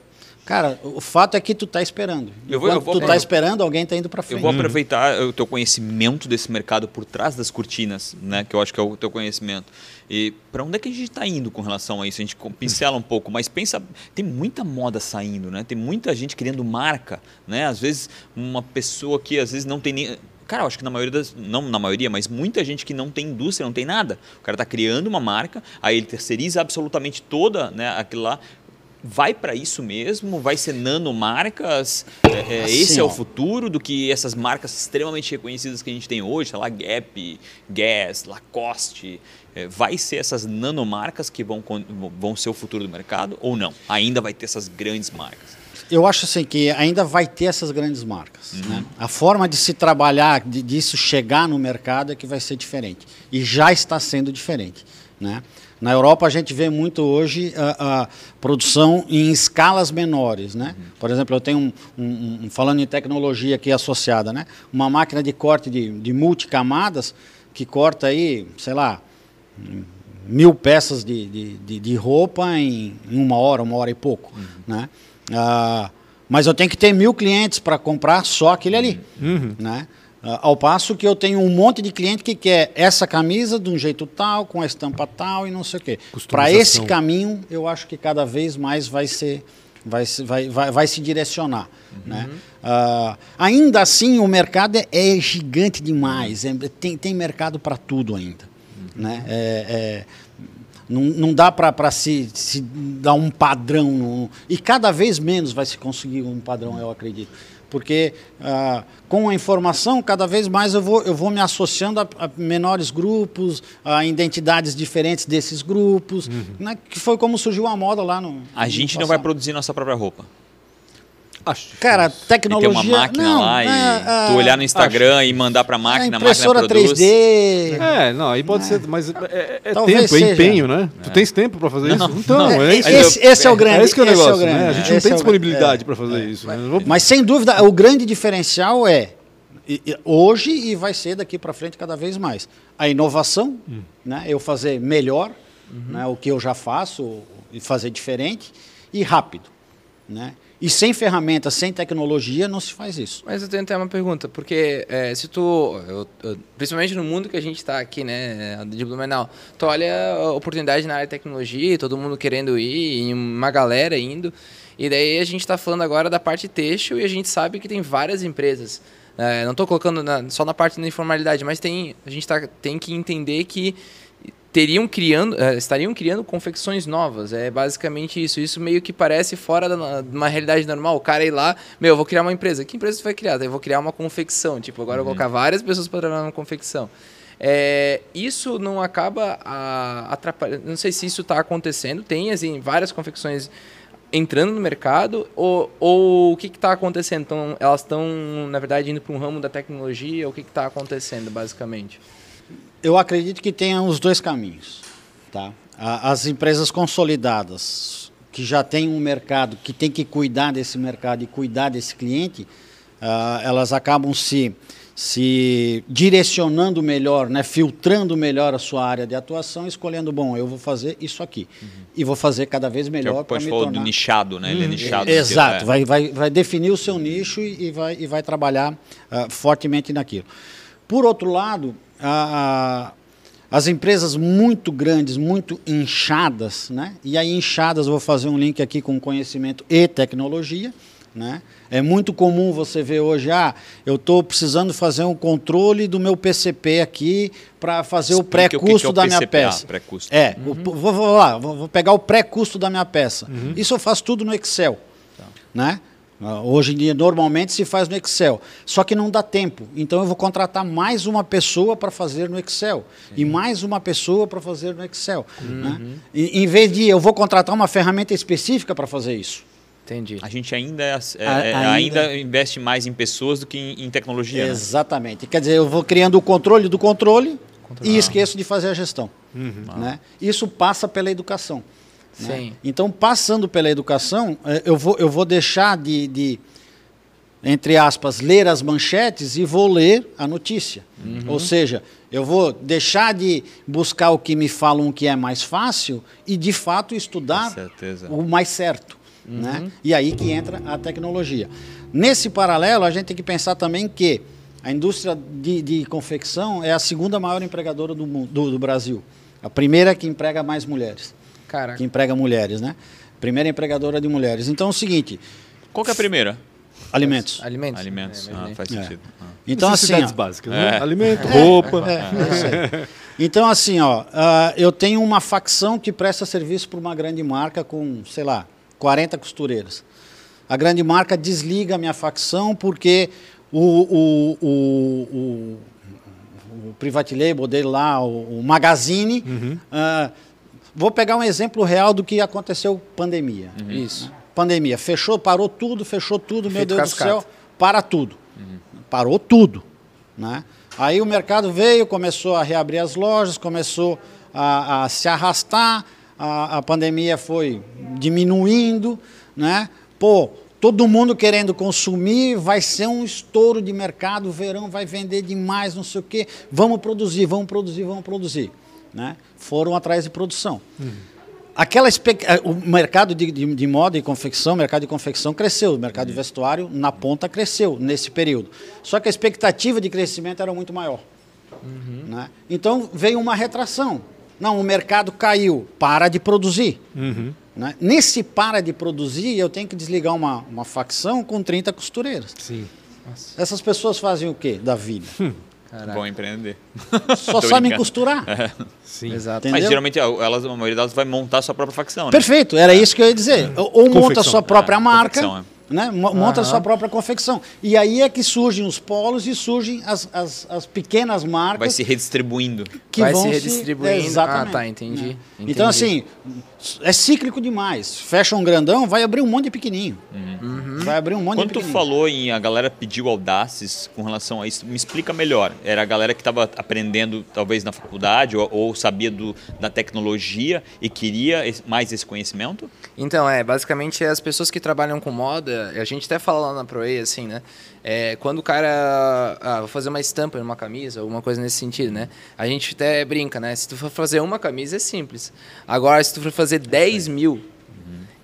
Cara, o fato é que tu tá esperando. Eu vou- eu vou tu apro- tá esperando, alguém tá indo para Eu frente. vou aproveitar o teu conhecimento desse mercado por trás das cortinas, né? Que eu acho que é o teu conhecimento. E para onde é que a gente está indo com relação a isso? A gente pincela um pouco, mas pensa, tem muita moda saindo, né? Tem muita gente criando marca, né? Às vezes uma pessoa que às vezes não tem nem Cara, eu acho que na maioria das. Não na maioria, mas muita gente que não tem indústria, não tem nada. O cara está criando uma marca, aí ele terceiriza absolutamente toda né, aquilo lá vai para isso mesmo? Vai ser nanomarcas? É, é, Assim, esse é o ó. futuro do que essas marcas extremamente reconhecidas que a gente tem hoje, sei lá, Gap, Guess, Lacoste. é, vai ser essas nanomarcas que vão, vão ser o futuro do mercado ou não? Ainda vai ter essas grandes marcas? Eu acho assim que ainda vai ter essas grandes marcas. Né? A forma de se trabalhar, de, disso chegar no mercado é que vai ser diferente. E já está sendo diferente. Né? Na Europa a gente vê muito hoje a, a produção em escalas menores. Né? Por exemplo, eu tenho um, um- um- falando em tecnologia aqui associada, né? uma máquina de corte de, de multicamadas que corta aí, sei lá, mil peças de, de, de, de roupa em, em uma hora, uma hora e pouco. Né? Ah, mas eu tenho que ter mil clientes para comprar só aquele ali. Né? Ah, ao passo que eu tenho um monte de cliente que quer essa camisa de um jeito tal, com a estampa tal e não sei o quê. Para esse caminho, eu acho que cada vez mais vai ser. Vai, se- vai, vai, vai se direcionar. Né? Ah, ainda assim, o mercado é, é gigante demais. é- tem, tem mercado para tudo ainda. Né? É- é, não, não dá para se, se dar um padrão. no- e cada vez menos vai se conseguir um padrão, eu acredito. Porque ah, com a informação, cada vez mais eu vou, eu vou me associando a, a menores grupos, a identidades diferentes desses grupos, né? que foi como surgiu a moda lá no. A no gente não vai produzir nossa própria roupa. Acho Cara, E ter tecnologia. uma máquina não, lá e é, tu é, olhar no Instagram e mandar para a a máquina, a máquina impressora produz. 3D. É, não, aí pode ser, mas é, é- é tempo, é seja. empenho, né? Tu tens tempo para fazer Não, isso? não, então, É, é, isso. esse, esse é o grande. É esse que é o negócio, grande, né? A gente não tem é disponibilidade grande, para fazer isso. né? Mas sem dúvida, o grande diferencial é hoje e vai ser daqui para frente cada vez mais a inovação, né? Eu fazer melhor, né? O que eu já faço e fazer diferente e rápido, né? E sem ferramentas, sem tecnologia, não se faz isso. Mas eu tenho até uma pergunta, porque é, se tu, eu- eu- principalmente no mundo que a gente está aqui, né, de Blumenau, tu olha a oportunidade na área de tecnologia, todo mundo querendo ir, uma galera indo, e daí a gente está falando agora da parte têxtil e a gente sabe que tem várias empresas. É, não estou colocando na- só na parte da informalidade, mas tem, a gente tá, tem que entender que teriam criando, eh, estariam criando confecções novas. É basicamente isso. Isso meio que parece fora de uma realidade normal. O cara ir lá, meu, eu vou criar uma empresa. Que empresa você vai criar? Eu vou criar uma confecção. Tipo, agora eu vou colocar várias pessoas para trabalhar numa confecção. É, isso não acaba atrapalhando. Não sei se isso está acontecendo. Tem assim, várias confecções entrando no mercado ou, ou o que está acontecendo? Então, elas estão, na verdade, indo para um ramo da tecnologia? O que está acontecendo, basicamente? Eu acredito que tenha os dois caminhos. Tá? As empresas consolidadas, que já têm um mercado, que tem que cuidar desse mercado e cuidar desse cliente, ah, elas acabam se, se direcionando melhor, né? filtrando melhor a sua área de atuação, escolhendo, bom, eu vou fazer isso aqui. E vou fazer cada vez é melhor para me tornar... do nichado, né? Ele é nichado. Exato, É. vai, vai, vai definir o seu nicho e, e vai, e vai trabalhar ah, fortemente naquilo. Por outro lado, a- a- as empresas muito grandes, muito inchadas, né? e aí inchadas, eu vou fazer um link aqui com conhecimento e tecnologia. Né? É muito comum você ver hoje, ah, eu estou precisando fazer um controle do meu PCP aqui para fazer o Explica o é pré-custo o da minha PCPA, peça. pré-custo. É, o- vou, vou lá, vou, vou pegar o pré-custo da minha peça. Isso eu faço tudo no Excel. Né? Ah, Hoje em dia, normalmente se faz no Excel. Só que não dá tempo. Então eu vou contratar mais uma pessoa para fazer no Excel. E mais uma pessoa para fazer no Excel. Né? E, em vez de eu vou contratar uma ferramenta específica para fazer isso. Entendi. A gente ainda, é- é- A- é- ainda- ainda investe mais em pessoas do que em, em tecnologia. né? Exatamente. Quer dizer, eu vou criando o controle do controle e esqueço de fazer a gestão. Né? Isso passa pela educação. Né? Sim. Então, passando pela educação, eh, eu vou, eu vou deixar de, de, entre aspas, ler as manchetes e vou ler a notícia. Ou seja, eu vou deixar de buscar o que me falam que é mais fácil e, de fato, estudar o mais certo. Né? E aí que entra a tecnologia. Nesse paralelo, a gente tem que pensar também que a indústria de, de confecção é a segunda maior empregadora do, mu- do, do Brasil. A primeira que emprega mais mulheres. Caraca. Que emprega mulheres, né? Primeira empregadora de mulheres. Então é o seguinte: Qual que é a primeira? alimentos. Alimentos. Alimentos. É, ah, faz É. sentido. Ah. Então, assim, Necessidades ó, básicas, né? É. Alimento, roupa. É, é isso aí. Então, assim, ó, ah, eu tenho uma facção que presta serviço para uma grande marca com, sei lá, 40 costureiras. A grande marca desliga a minha facção porque o, o, o, o, o private label dele lá, o, o Magazine. ah, vou pegar um exemplo real do que aconteceu pandemia. Isso. Pandemia. Fechou, parou tudo, fechou tudo, meu Efeito Deus cascata. do céu, para tudo. Parou tudo. Né? Aí o mercado veio, começou a reabrir as lojas, começou a, a se arrastar, a, a pandemia foi diminuindo, né? Pô, todo mundo querendo consumir, vai ser um estouro de mercado, o verão vai vender demais, não sei o quê. Vamos produzir, vamos produzir, vamos produzir. Né? Foram atrás de produção. Aquela expec- eh, o mercado de, de, de moda e confecção, mercado de confecção cresceu, o mercado de vestuário na ponta cresceu nesse período. Só que a expectativa de crescimento era muito maior. Né? Então veio uma retração. Não, o mercado caiu, para de produzir. Né? Nesse para de produzir, eu tenho que desligar uma, uma facção com 30 costureiras. Essas pessoas fazem o quê da vida? Caraca. Bom empreender. Só sabem costurar. Sim. Exato. Entendeu? Mas geralmente elas, a maioria delas vai montar a sua própria facção, né? Perfeito, era isso que eu ia dizer. Ou, ou monta a Confecção. sua própria É, marca, confecção, né? mo- monta a Aham. sua própria confecção. E aí é que surgem os polos e surgem as, as, as pequenas marcas Vai se redistribuindo. que Vai vão se redistribuindo. Exatamente. Ah, tá, entendi. Né? Entendi. Então, assim, é cíclico demais. Fecha um grandão, vai abrir um monte de pequenininho. Vai abrir um monte Quando de tu falou em a galera pediu audaces com relação a isso, me explica melhor. Era a galera que estava aprendendo talvez na faculdade ou, ou sabia do, da tecnologia e queria mais esse conhecimento? Então, é, basicamente as pessoas que trabalham com moda, a gente até fala lá na ProE, assim, né? É, quando o cara, ah, vou fazer uma estampa numa camisa, alguma coisa nesse sentido, né? A gente até brinca, né? Se tu for fazer uma camisa é simples. Agora, se tu for fazer 10 mil,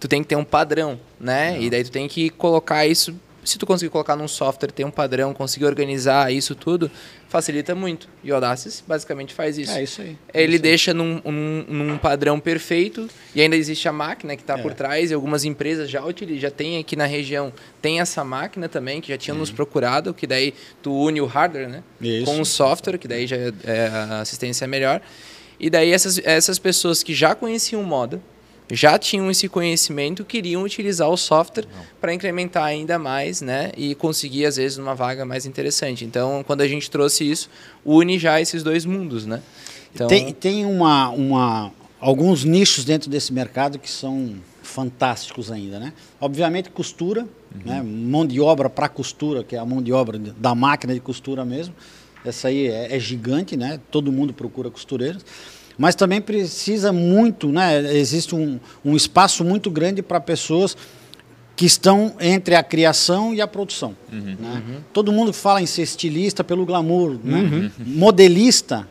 tu tem que ter um padrão, né? E daí tu tem que colocar isso. Se tu conseguir colocar num software, ter um padrão, conseguir organizar isso tudo, facilita muito. E o Audaces basicamente faz isso. É isso aí. Ele deixa num, num, num padrão perfeito e ainda existe a máquina que está por trás e algumas empresas já utilizam, já tem aqui na região, tem essa máquina também que já tinham nos procurado, que daí tu une o hardware, né? Isso. Com o software, que daí já é- é, a assistência é melhor. E daí essas, essas pessoas que já conheciam moda, já tinham esse conhecimento, queriam utilizar o software para incrementar ainda mais, né? E conseguir, às vezes, uma vaga mais interessante. Então, quando a gente trouxe isso, une já esses dois mundos, né? Então, Tem, tem uma, uma, alguns nichos dentro desse mercado que são fantásticos ainda, né? Obviamente costura, né? mão de obra para costura, que é a mão de obra da máquina de costura mesmo. Essa aí é, é gigante, né? Todo mundo procura costureiros. Mas também precisa muito, né? Existe um, um espaço muito grande para pessoas que estão entre a criação e a produção. né? Todo mundo fala em ser estilista pelo glamour, né? modelista,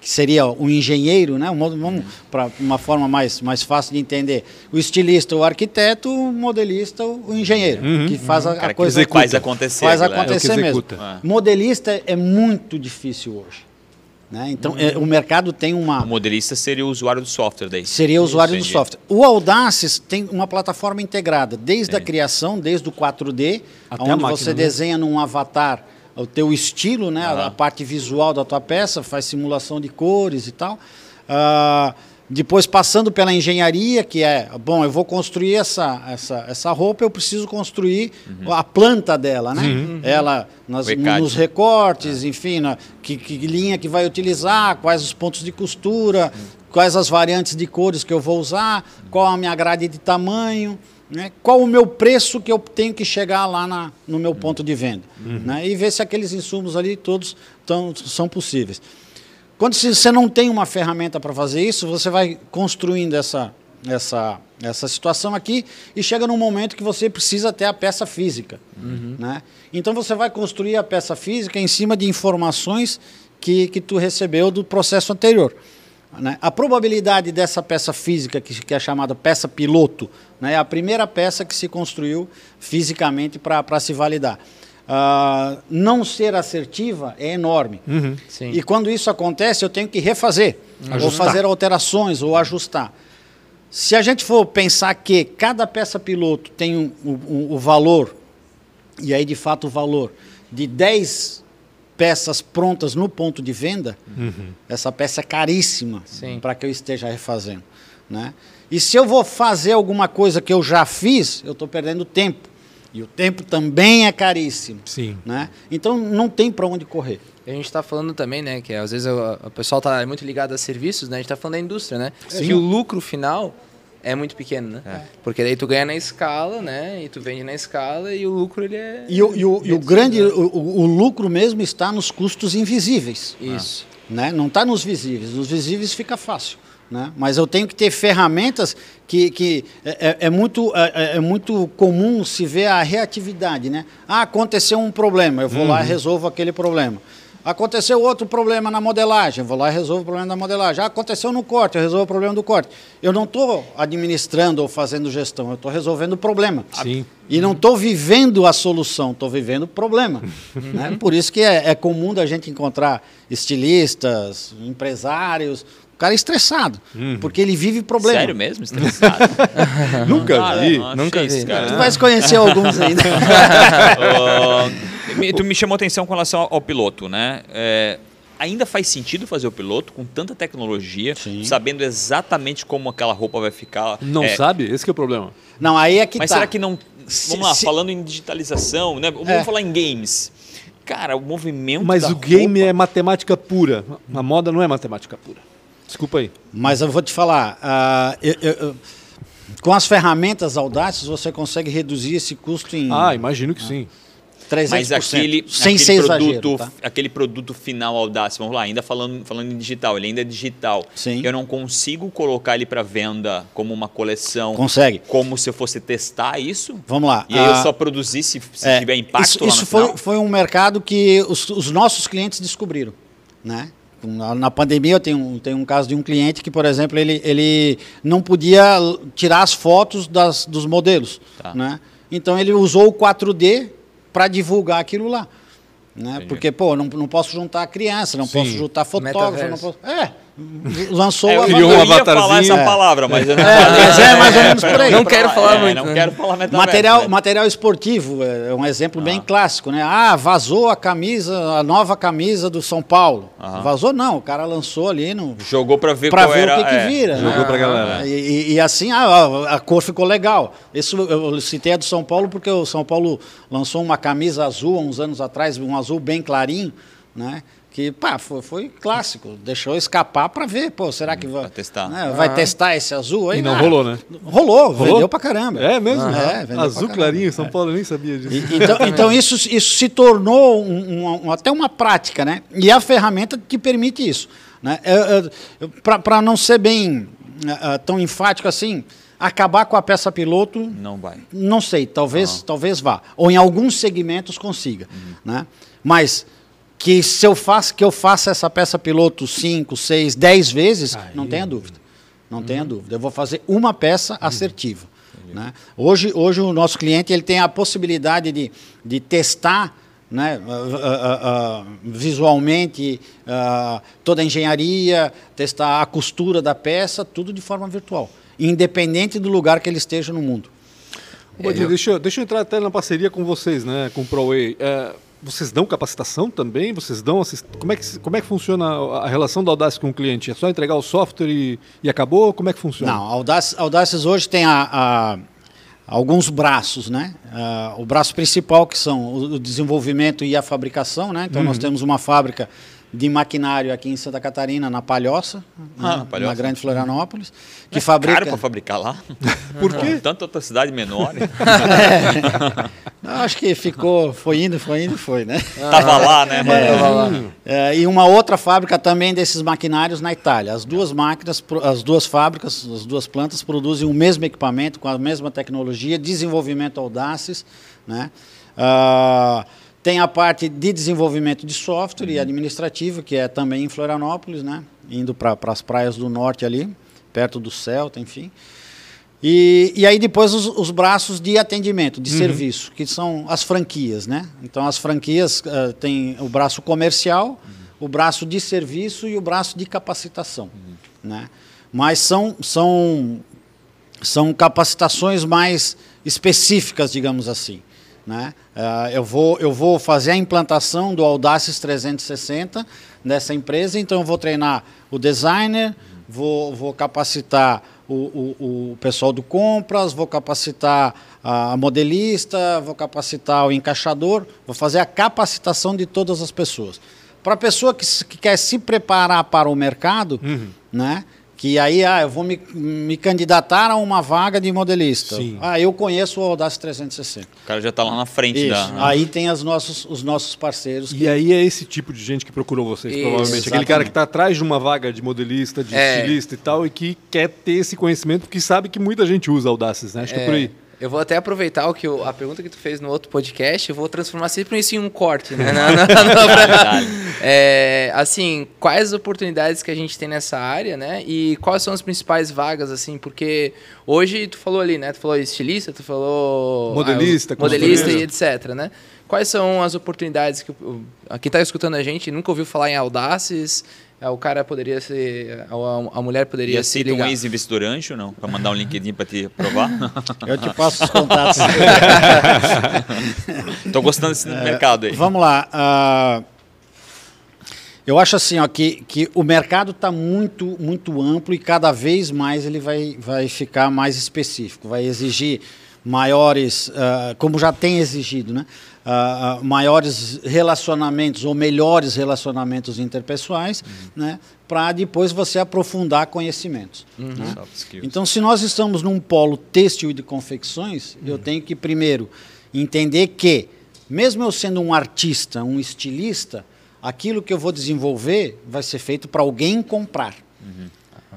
que seria o engenheiro, né? Vamos para uma forma mais, mais fácil de entender. O estilista, o arquiteto, o modelista, o engenheiro, que faz a, a que coisa executa. Faz acontecer, Faz acontecer É que mesmo. Ah. Modelista é muito difícil hoje. Né? Então, é, o mercado tem uma, O modelista seria o usuário do software daí. Seria o usuário do entendi. software. O Audaces tem uma plataforma integrada, desde a criação, desde o 4D, Até onde máquina, você né? desenha num avatar o teu estilo, né, a parte visual da tua peça, faz simulação de cores e tal. Ah, depois passando pela engenharia, que é, bom, eu vou construir essa, essa, essa roupa, eu preciso construir a planta dela, né? Ela nas, O ECAD. nos recortes, enfim, na, que, que linha que vai utilizar, quais os pontos de costura, quais as variantes de cores que eu vou usar, qual a minha grade de tamanho, né? qual o meu preço que eu tenho que chegar lá na, no meu ponto de venda. Né? E ver se aqueles insumos ali todos tão, são possíveis. Quando você não tem uma ferramenta para fazer isso, você vai construindo essa, essa, essa situação aqui e chega num momento que você precisa ter a peça física. Né? Então você vai construir a peça física em cima de informações que, que tu recebeu do processo anterior. né? A probabilidade dessa peça física, que, que é chamada peça piloto, né? é a primeira peça que se construiu fisicamente para se validar. Ah, não ser assertiva é enorme. Sim. E quando isso acontece, eu tenho que refazer, ou fazer alterações, ou ajustar. Se a gente for pensar que cada peça piloto tem um- um- o valor, e aí de fato o valor, de 10 peças prontas no ponto de venda, essa peça é caríssima Sim. para que eu esteja refazendo. Né? E se eu vou fazer alguma coisa que eu já fiz, eu estou perdendo tempo. E o tempo também é caríssimo. Sim. Né? Então não tem para onde correr. A gente está falando também, né, que às vezes o, o pessoal está muito ligado a serviços, né? A gente está falando da indústria, né? Que o lucro final é muito pequeno, né? Porque daí tu ganha na escala, né? E tu vende na escala e o lucro ele é E o, e o- e o grande, o, o- o lucro mesmo está nos custos invisíveis. isso. né? Não está nos visíveis. Nos visíveis fica fácil. Né? Mas eu tenho que ter ferramentas que, que é, é- é muito, é, é muito comum se ver a reatividade. Né? Ah, aconteceu um problema, eu vou lá e resolvo aquele problema. Aconteceu outro problema na modelagem, eu vou lá e resolvo o problema da modelagem. Ah, aconteceu no corte, eu resolvo o problema do corte. Eu não estou administrando ou fazendo gestão, eu estou resolvendo o problema. Sim. E não estou vivendo a solução, estou vivendo o problema. né? Por isso que é, é comum da gente encontrar estilistas, empresários, o cara estressado, porque ele vive problema. Sério mesmo? Estressado? Nunca Cara, vi. não Nunca vi. isso, cara. Tu vais conhecer alguns ainda. Ó, me- tu me chamou atenção com relação ao, ao piloto, né? É, ainda faz sentido fazer o piloto com tanta tecnologia, Sim. sabendo exatamente como aquela roupa vai ficar? Não É, sabe? Esse que é o problema. Não, aí é que Mas tá. será que não. Se- Vamos lá, se- falando em digitalização, né? Vamos É. falar em games. Cara, o movimento. Mas da o game roupa- é matemática pura. A moda não é matemática pura. Desculpa aí. Mas eu vou te falar, ah, eu- eu- eu- com as ferramentas audácias você consegue reduzir esse custo em Ah, imagino que sim. 300%. Mas aquele, sem aquele ser produto, exagero, tá? aquele produto final Audace, vamos lá, ainda falando, falando em digital, ele ainda é digital. Sim. Eu não consigo colocar ele para venda como uma coleção, Consegue. como se eu fosse testar isso. Vamos lá. E aí eu Ah, só produzir se, se É, tiver impacto isso, lá isso no foi, final. foi um mercado que os, os nossos clientes descobriram, né? Na, na pandemia eu tenho, um- tenho um caso de um cliente que, por exemplo, ele, ele não podia tirar as fotos das, dos modelos, Tá. né? Então ele usou o 4D para divulgar aquilo lá. Né? Porque, pô, não, não posso juntar criança, não Sim. posso juntar fotógrafo, não posso... É, lançou É, eu, um eu ia falar essa É. palavra, mas eu não É, falei. mas é mais ou menos por aí. Não quero falar É, muito, Não né? quero falar metaverso, Material, né? material esportivo é um exemplo bem clássico, né? Ah, vazou a camisa, a nova camisa do São Paulo. Aham. Vazou não, o cara lançou ali no Jogou para ver para qual ver era. o que, que é. vira. Jogou né? pra galera. E, e- e assim, ah, a, a cor ficou legal. Isso eu citei a do São Paulo porque o São Paulo lançou uma camisa azul há uns anos atrás, um azul bem clarinho, né? Que pá, foi, foi clássico. Deixou escapar para ver, pô, será que vai Pra testar. né, vai testar esse azul aí? E não Ah, rolou, né? Rolou, Rolou? vendeu pra caramba. É mesmo? É, vendeu pra Azul clarinho, São Paulo, eu nem sabia disso. E- Então, então isso, isso se tornou um- um- até uma prática, né? E a ferramenta que permite isso. Né? Para não ser bem ah, ah, tão enfático assim, acabar com a peça piloto, Não vai. não sei, talvez, talvez vá. Ou em alguns segmentos consiga. Né? Mas que se eu faço, que eu faça essa peça piloto 5, 6, 10 vezes, Aí. não tenha dúvida. Não tenha dúvida. Eu vou fazer uma peça assertiva. Né? Hoje, hoje o nosso cliente ele tem a possibilidade de, de testar né, ah, ah, ah, visualmente ah, toda a engenharia, testar a costura da peça, tudo de forma virtual, independente do lugar que ele esteja no mundo. Ô, Badinho, deixa, eu- deixa eu entrar até na parceria com vocês, né? Com o ProWay. É, vocês dão capacitação também? Vocês dão assist... como, é que, como é que funciona a relação da Audace com o cliente? É só entregar o software e, e acabou? Como é que funciona? Não, a Audaces, a Audaces hoje tem a, a- alguns braços, né? O braço principal que são o, o desenvolvimento e a fabricação, né? Então Uhum. nós temos uma fábrica de maquinário aqui em Santa Catarina, na Palhoça, Ah, né? na Palhoça. na Grande Florianópolis, que É fabrica. caro para fabricar lá? Por quê? Tanta outra cidade menor. Não, acho que ficou, foi indo, foi indo, foi, né? Tava lá, né? mano? É, e uma outra fábrica também desses maquinários na Itália. As duas máquinas, as duas fábricas, as duas plantas produzem o mesmo equipamento, com a mesma tecnologia, desenvolvimento audaces. Né? Ah, tem a parte de desenvolvimento de software e administrativo, que é também em Florianópolis, né? indo para as praias do norte ali, perto do Celta, enfim. E, e aí depois os, os braços de atendimento, de serviço, que são as franquias, né? Então as franquias tem o braço comercial, o braço de serviço e o braço de capacitação, né? Mas são, são, são capacitações mais específicas, digamos assim. Né? Ah, eu, vou, eu vou fazer a implantação do Audaces 360 nessa empresa, então eu vou treinar o designer, vou, vou capacitar o, o, o pessoal do compras, vou capacitar a modelista, vou capacitar o encaixador, vou fazer a capacitação de todas as pessoas. Para a pessoa que, que quer se preparar para o mercado, né? Que aí, ah, eu vou me, me candidatar a uma vaga de modelista. Sim. Ah, eu conheço o Audacity 360. O cara já está lá na frente Isso. da. Aí tem as nossos, os nossos parceiros. E aí é esse tipo de gente que procurou vocês, Isso, provavelmente. Aquele exatamente. cara que está atrás de uma vaga de modelista, de É. estilista e tal, e que quer ter esse conhecimento, porque sabe que muita gente usa Audaces, né? Acho que é por aí. Eu vou até aproveitar o que eu- a pergunta que tu fez no outro podcast, eu vou transformar sempre isso em um corte, né? Não, não, não, pra- É, assim, quais as oportunidades que a gente tem nessa área, né? E quais são as principais vagas, assim? Porque hoje tu falou ali, né? Tu falou estilista, tu falou... Modelista, ah, modelista e etc, né? Quais são as oportunidades que... Quem está escutando a gente nunca ouviu falar em Audaces, é, o cara poderia ser... A, a mulher E poderia se aceita um ligar. ex-investidor anjo, não? Para mandar um LinkedIn para te aprovar? Eu te passo os contatos. Tô gostando desse mercado aí. Vamos lá. ah, eu acho assim, ó, que, que o mercado está muito, muito amplo e cada vez mais ele vai, vai ficar mais específico, vai exigir maiores, ah, como já tem exigido, né? Ah, maiores relacionamentos ou melhores relacionamentos interpessoais, né? Para depois você aprofundar conhecimentos. né? Soft skills. Então, se nós estamos num polo têxtil e de confecções, eu tenho que primeiro entender que, mesmo eu sendo um artista, um estilista, aquilo que eu vou desenvolver vai ser feito para alguém comprar.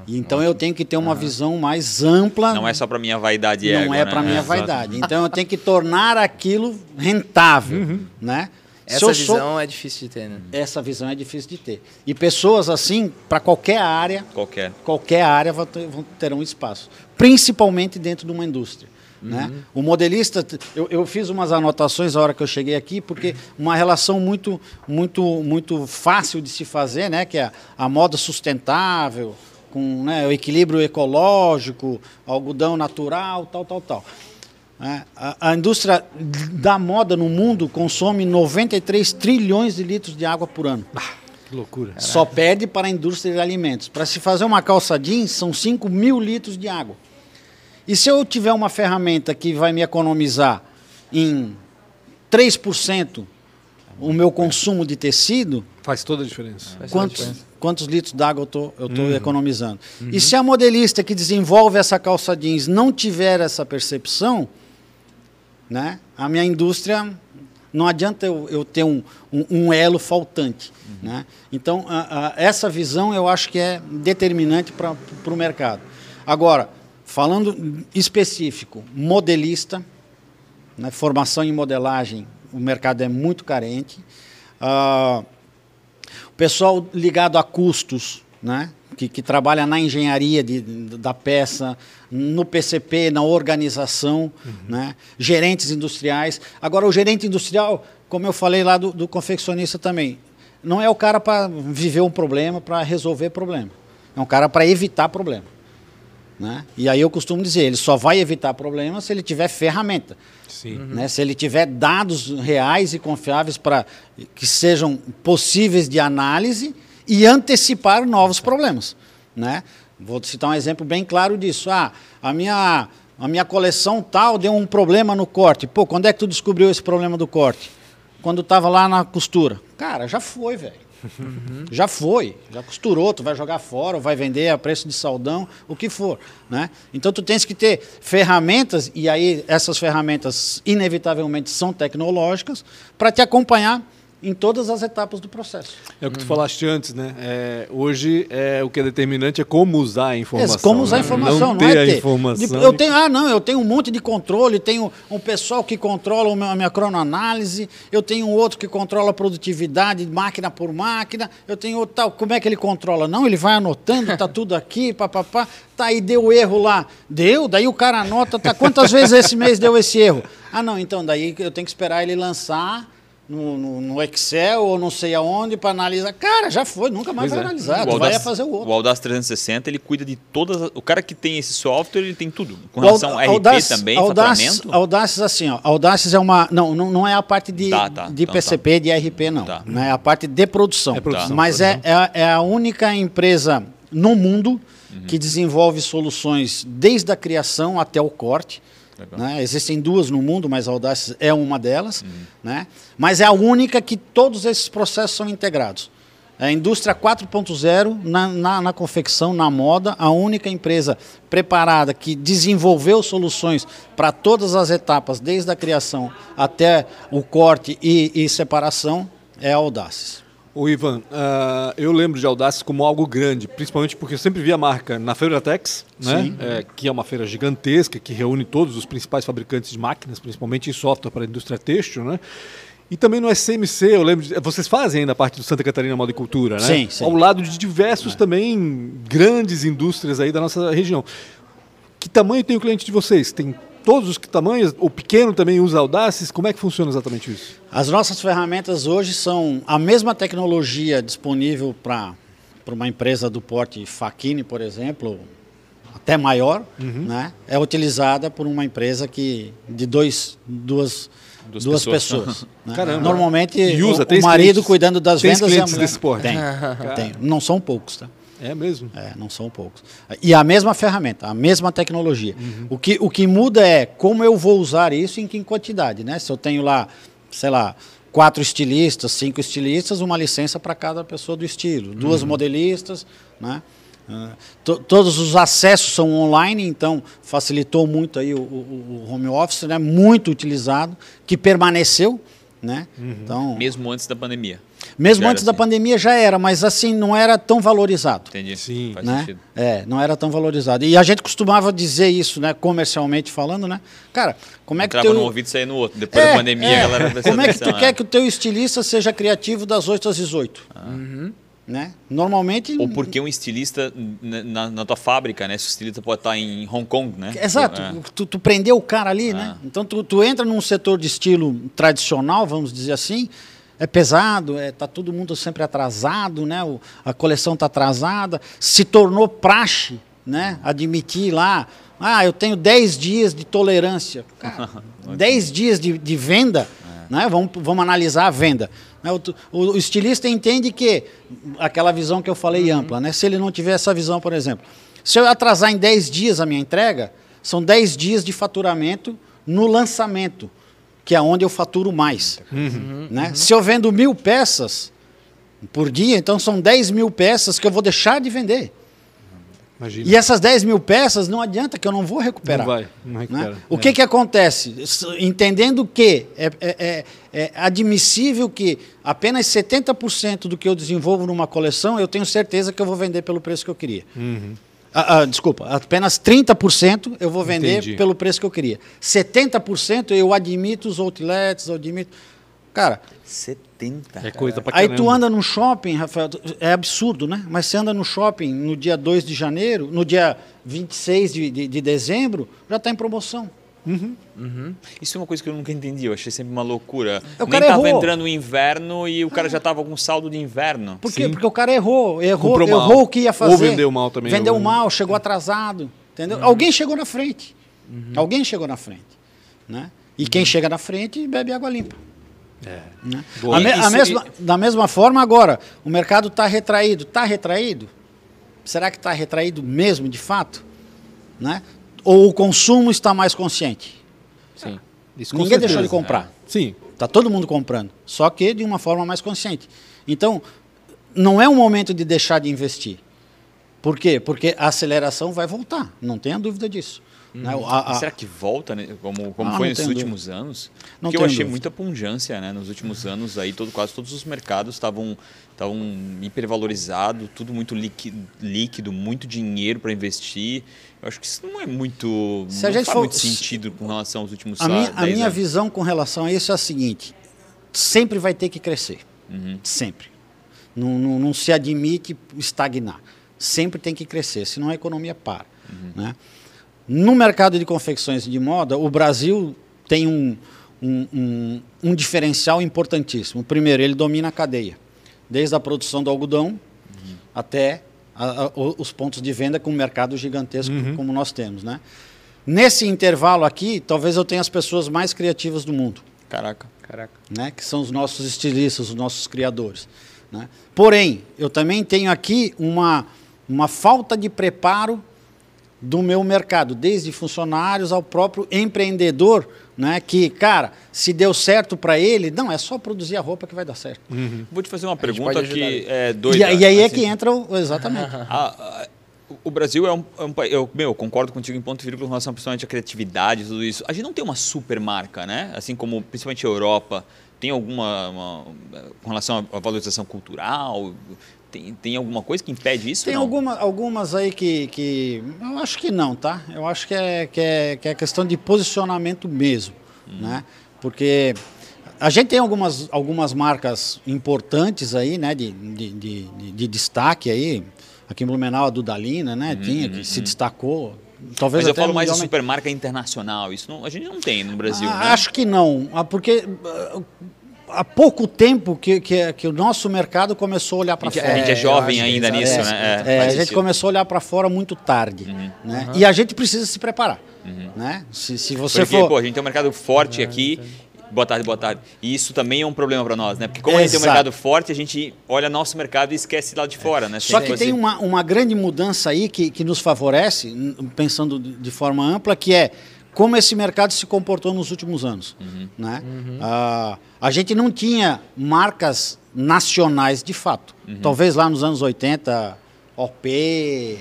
E então eu tenho que ter uma visão mais ampla. Não é só para minha vaidade e não ego, é né? para minha Exato. vaidade. Então eu tenho que tornar aquilo rentável, né? Se Essa eu sou- visão é difícil de ter, né? essa visão é difícil de ter. E pessoas assim, para qualquer área, Qualquer. qualquer área vão ter, vão ter um espaço, principalmente dentro de uma indústria. Né? O modelista, eu, eu fiz umas anotações na hora que eu cheguei aqui, porque uma relação muito, muito, muito fácil de se fazer, né? que é a, a moda sustentável, com né, o equilíbrio ecológico, algodão natural, tal, tal, tal. né? A, a indústria da moda no mundo consome 93 trilhões de litros de água por ano. Que loucura. Só perde para a indústria de alimentos. Para se fazer uma calça jeans, são 5 mil litros de água. E se eu tiver uma ferramenta que vai me economizar em 3% o meu consumo de tecido, Faz toda a diferença. Faz toda a quantos, diferença. Quantos litros d'água eu tô- estou economizando? E se a modelista que desenvolve essa calça jeans não tiver essa percepção, né, a minha indústria não adianta eu, eu ter um, um, um elo faltante. Né? Então, a- a- essa visão eu acho que é determinante para o mercado. Agora, falando específico, modelista, né, formação em modelagem, o mercado é muito carente. O pessoal ligado a custos, né? que, que trabalha na engenharia de, da peça, no PCP, na organização, né? gerentes industriais. Agora, o gerente industrial, como eu falei lá do, do confeccionista também, não é o cara para viver um problema, para resolver problema. É um cara para evitar problema. Né? E aí eu costumo dizer, ele só vai evitar problemas se ele tiver ferramenta. Sim. Né? Se ele tiver dados reais e confiáveis para que sejam possíveis de análise e antecipar novos problemas. Né? Vou citar um exemplo bem claro disso. Ah, a minha, a minha coleção tal deu um problema no corte. Pô, quando é que tu descobriu esse problema do corte? Quando estava lá na costura. Cara, já foi, velho. Já foi, já costurou, tu vai jogar fora, ou vai vender a preço de saldão, o que for. Né? Então tu tens que ter ferramentas, e aí essas ferramentas inevitavelmente são tecnológicas, para te acompanhar em todas as etapas do processo. É o que tu falaste antes, né? É, hoje é, o que é determinante é como usar a informação. É, como usar a né? informação, não, não, ter é a ter. informação. De- eu tenho, ah, não, eu tenho um monte de controle, tenho um pessoal que controla a minha cronoanálise, eu tenho um outro que controla a produtividade, máquina por máquina, eu tenho outro tal. Como é que ele controla? Não, ele vai anotando, tá tudo aqui, papapá. Tá aí, deu erro lá. Deu, daí o cara anota, tá. Quantas vezes esse mês deu esse erro? Ah, não, então daí eu tenho que esperar ele lançar. No, no- no Excel ou não sei aonde para analisar. Cara, já foi, nunca mais Pois vai é. analisar. O Tu vai é fazer o outro. O Audacity 360, ele cuida de todas. as- O cara que tem esse software, ele tem tudo. Com O relação ao Aud- RP também, Audaces- faturamento. Audaces, assim, ó. Audaces é uma. Não, não, não é a parte de, Tá, tá, de então PCP, de RP, não. Tá. Né? É a parte de produção. É produção, Mas é, é, a- é a única empresa no mundo que desenvolve soluções desde a criação até o corte. Né? Existem duas no mundo, mas a Audaces é uma delas. Né? Mas é a única que todos esses processos são integrados. É a indústria 4.0 na, na, na confecção, na moda, a única empresa preparada que desenvolveu soluções para todas as etapas, desde a criação até o corte e, e separação, é a Audaces. O Ivan, ah, eu lembro de Audaces como algo grande, principalmente porque eu sempre vi a marca na Feira Tex, né? É, que é uma feira gigantesca que reúne todos os principais fabricantes de máquinas, principalmente em software para a indústria têxtil, né? E também no SMC, eu lembro, de, vocês fazem ainda parte do Santa Catarina Moda e Cultura, né? Sim, sim. Ao lado de diversos também grandes indústrias aí da nossa região. Que tamanho tem o cliente de vocês? Tem todos os tamanhos? O pequeno também usa Audaces? Como é que funciona exatamente isso? As nossas ferramentas hoje são a mesma tecnologia disponível para uma empresa do porte Faquini, por exemplo, até maior, né? é utilizada por uma empresa que de dois, duas, Duas duas, pessoas. pessoas. né? Caramba. Normalmente E usa, o, o marido clientes- cuidando das tem vendas e a clientes mulher. desse porte? Tem, tem. Não são poucos, tá? É mesmo? É, não são poucos. E a mesma ferramenta, a mesma tecnologia. O, que, o que muda é como eu vou usar isso e em que quantidade. Né? Se eu tenho lá, sei lá, quatro estilistas, cinco estilistas, uma licença para cada pessoa do estilo. Duas modelistas. Né? To- todos os acessos são online, então facilitou muito aí o, o- o home office, né? muito utilizado, que permaneceu. Né? Então, Mesmo antes da pandemia. Mesmo Já antes da assim. pandemia já era, mas assim não era tão valorizado Entendi. Sim. Faz né? sentido. É, não era tão valorizado. E a gente costumava dizer isso, né, comercialmente falando, né? Cara, como é que Entrava teu... num ouvido e saía no outro. Depois É, da pandemia, é. a galera Como é que tu quer é. que o teu estilista seja criativo das 8 às 18? Né? Normalmente Ou porque um estilista na, na tua fábrica, né? Se o estilista pode estar em Hong Kong, né? Exato, É. tu, tu prendeu o cara ali, Ah. né? Então tu, tu entra num setor de estilo tradicional, vamos dizer assim, é pesado, é, tá todo mundo sempre atrasado, né? O- a coleção tá atrasada, se tornou praxe, né? Admitir lá, ah, eu tenho 10 dias de tolerância. Cara, 10 dias de, de venda, né? Vamos, vamos analisar a venda. né? O, o- o estilista entende que aquela visão que eu falei ampla, né? Se ele não tiver essa visão, por exemplo, se eu atrasar em 10 dias a minha entrega, são 10 dias de faturamento no lançamento, que é onde eu faturo mais. Né? Se eu vendo mil peças por dia, então são 10 mil peças que eu vou deixar de vender. Imagina. E essas 10 mil peças não adianta que eu não vou recuperar. Não vai, não recupera. Né? O É. que, que acontece? Entendendo que é, é- é- é admissível que apenas 70% do que eu desenvolvo numa coleção, eu tenho certeza que eu vou vender pelo preço que eu queria. Ah, ah, desculpa, apenas 30% eu vou vender Entendi. pelo preço que eu queria. 70% eu admito os outlets, eu admito. Cara, 70. É coisa pra Aí tu anda no shopping, Rafael, é absurdo, né? Mas você anda no shopping no dia 2 de janeiro, no dia 26 de, de, de dezembro, já está em promoção. Isso é uma coisa que eu nunca entendi. Eu achei sempre uma loucura. O Nem cara tava errou. entrando o inverno e o cara já tava com saldo de inverno. Por quê? Sim. Porque o cara errou, errou, Comprou mal. errou o que ia fazer. Ou vendeu mal também, Vendeu mal, chegou atrasado, entendeu? Alguém chegou na frente. Alguém chegou na frente, né? E quem chega na frente bebe água limpa. Né? Boa. A me- E- a mesma, da mesma forma, agora, o mercado está retraído. Está retraído? Será que está retraído mesmo, de fato? Né? Ou o consumo está mais consciente? Sim. Isso Ninguém deixou certeza. de comprar. Sim. Está todo mundo comprando, só que de uma forma mais consciente. Então, não é um momento de deixar de investir. Por quê? Porque a aceleração vai voltar, não tenha dúvida disso. Né? A- a- Será que volta, né? como, como Ah, foi nos últimos anos? Não Porque eu achei dúvida. muita pungência, né? Nos últimos anos aí, todo, quase todos os mercados estavam estavam hipervalorizados, tudo muito líquido, líquido muito dinheiro para investir. Eu acho que isso não é muito. Se a não gente faz for- muito sentido com relação aos últimos a minha, a 10 minha anos. visão com relação a isso é a seguinte: sempre vai ter que crescer. Uhum. Sempre. Não, não- não se admite estagnar. Sempre tem que crescer, senão a economia para. Uhum. Né? No mercado de confecções de moda, o Brasil tem um, um, um- um diferencial importantíssimo. Primeiro, ele domina a cadeia, desde a produção do algodão Uhum. até a- a- os pontos de venda com um mercado gigantesco como nós temos. Né? Nesse intervalo aqui, talvez eu tenha as pessoas mais criativas do mundo Caraca. Caraca. né, que são os nossos estilistas, os nossos criadores. né. Porém, eu também tenho aqui uma, uma falta de preparo do meu mercado, desde funcionários ao próprio empreendedor, né? Que, cara, se deu certo para ele, não, é só produzir a roupa que vai dar certo. Vou te fazer uma pergunta que é doida. E, aí- e aí é assim. que entra o. Exatamente. A- a- o Brasil é um, é um país. Eu, meu, eu concordo contigo em ponto e vírgula com relação principalmente à criatividade e tudo isso. A gente não tem uma super marca, né? Assim como principalmente a Europa. Tem alguma. uma- com relação à valorização cultural? Tem, tem alguma coisa que impede isso? Tem alguma, algumas aí que, que. Eu acho que não, tá? Eu acho que é, que é, que é questão de posicionamento mesmo. Né? Porque a gente tem algumas, algumas marcas importantes aí, né? De, de, de, de- de destaque aí. Aqui em Blumenau, a Dudalina, né? Tinha, que se destacou. Talvez Mas eu falo mais de supermarca internacional. Isso não, a gente não tem no Brasil, Ah, né? Acho que não, ah, porque ah, há pouco tempo que, que, que o nosso mercado começou a olhar para gente, fora. a gente é É, jovem que ainda é nisso, exato. né? É, faz a gente sentido. começou a olhar para fora muito tarde, né? E a gente precisa se preparar, né? Se, se você Porque, for pô, a gente tem um mercado forte aqui. Boa tarde, boa tarde. E isso também é um problema para nós, né? Porque como a gente tem um Exato. mercado forte, a gente olha nosso mercado e esquece lá de fora, né? Só que tem uma, uma grande mudança aí que, que nos favorece, pensando de forma ampla, que é como esse mercado se comportou nos últimos anos. Né? Ah, a gente não tinha marcas nacionais de fato. Talvez lá nos anos 80, OP,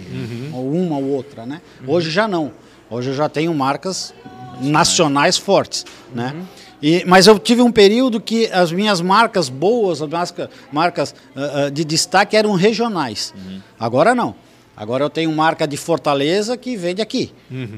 ou uma ou outra. Né? Hoje já não. Hoje eu já tenho marcas nacionais fortes. Né? E, mas eu tive um período que as minhas marcas boas, as marcas, marcas ah, ah, de destaque eram regionais. Agora não. Agora eu tenho marca de Fortaleza que vende aqui.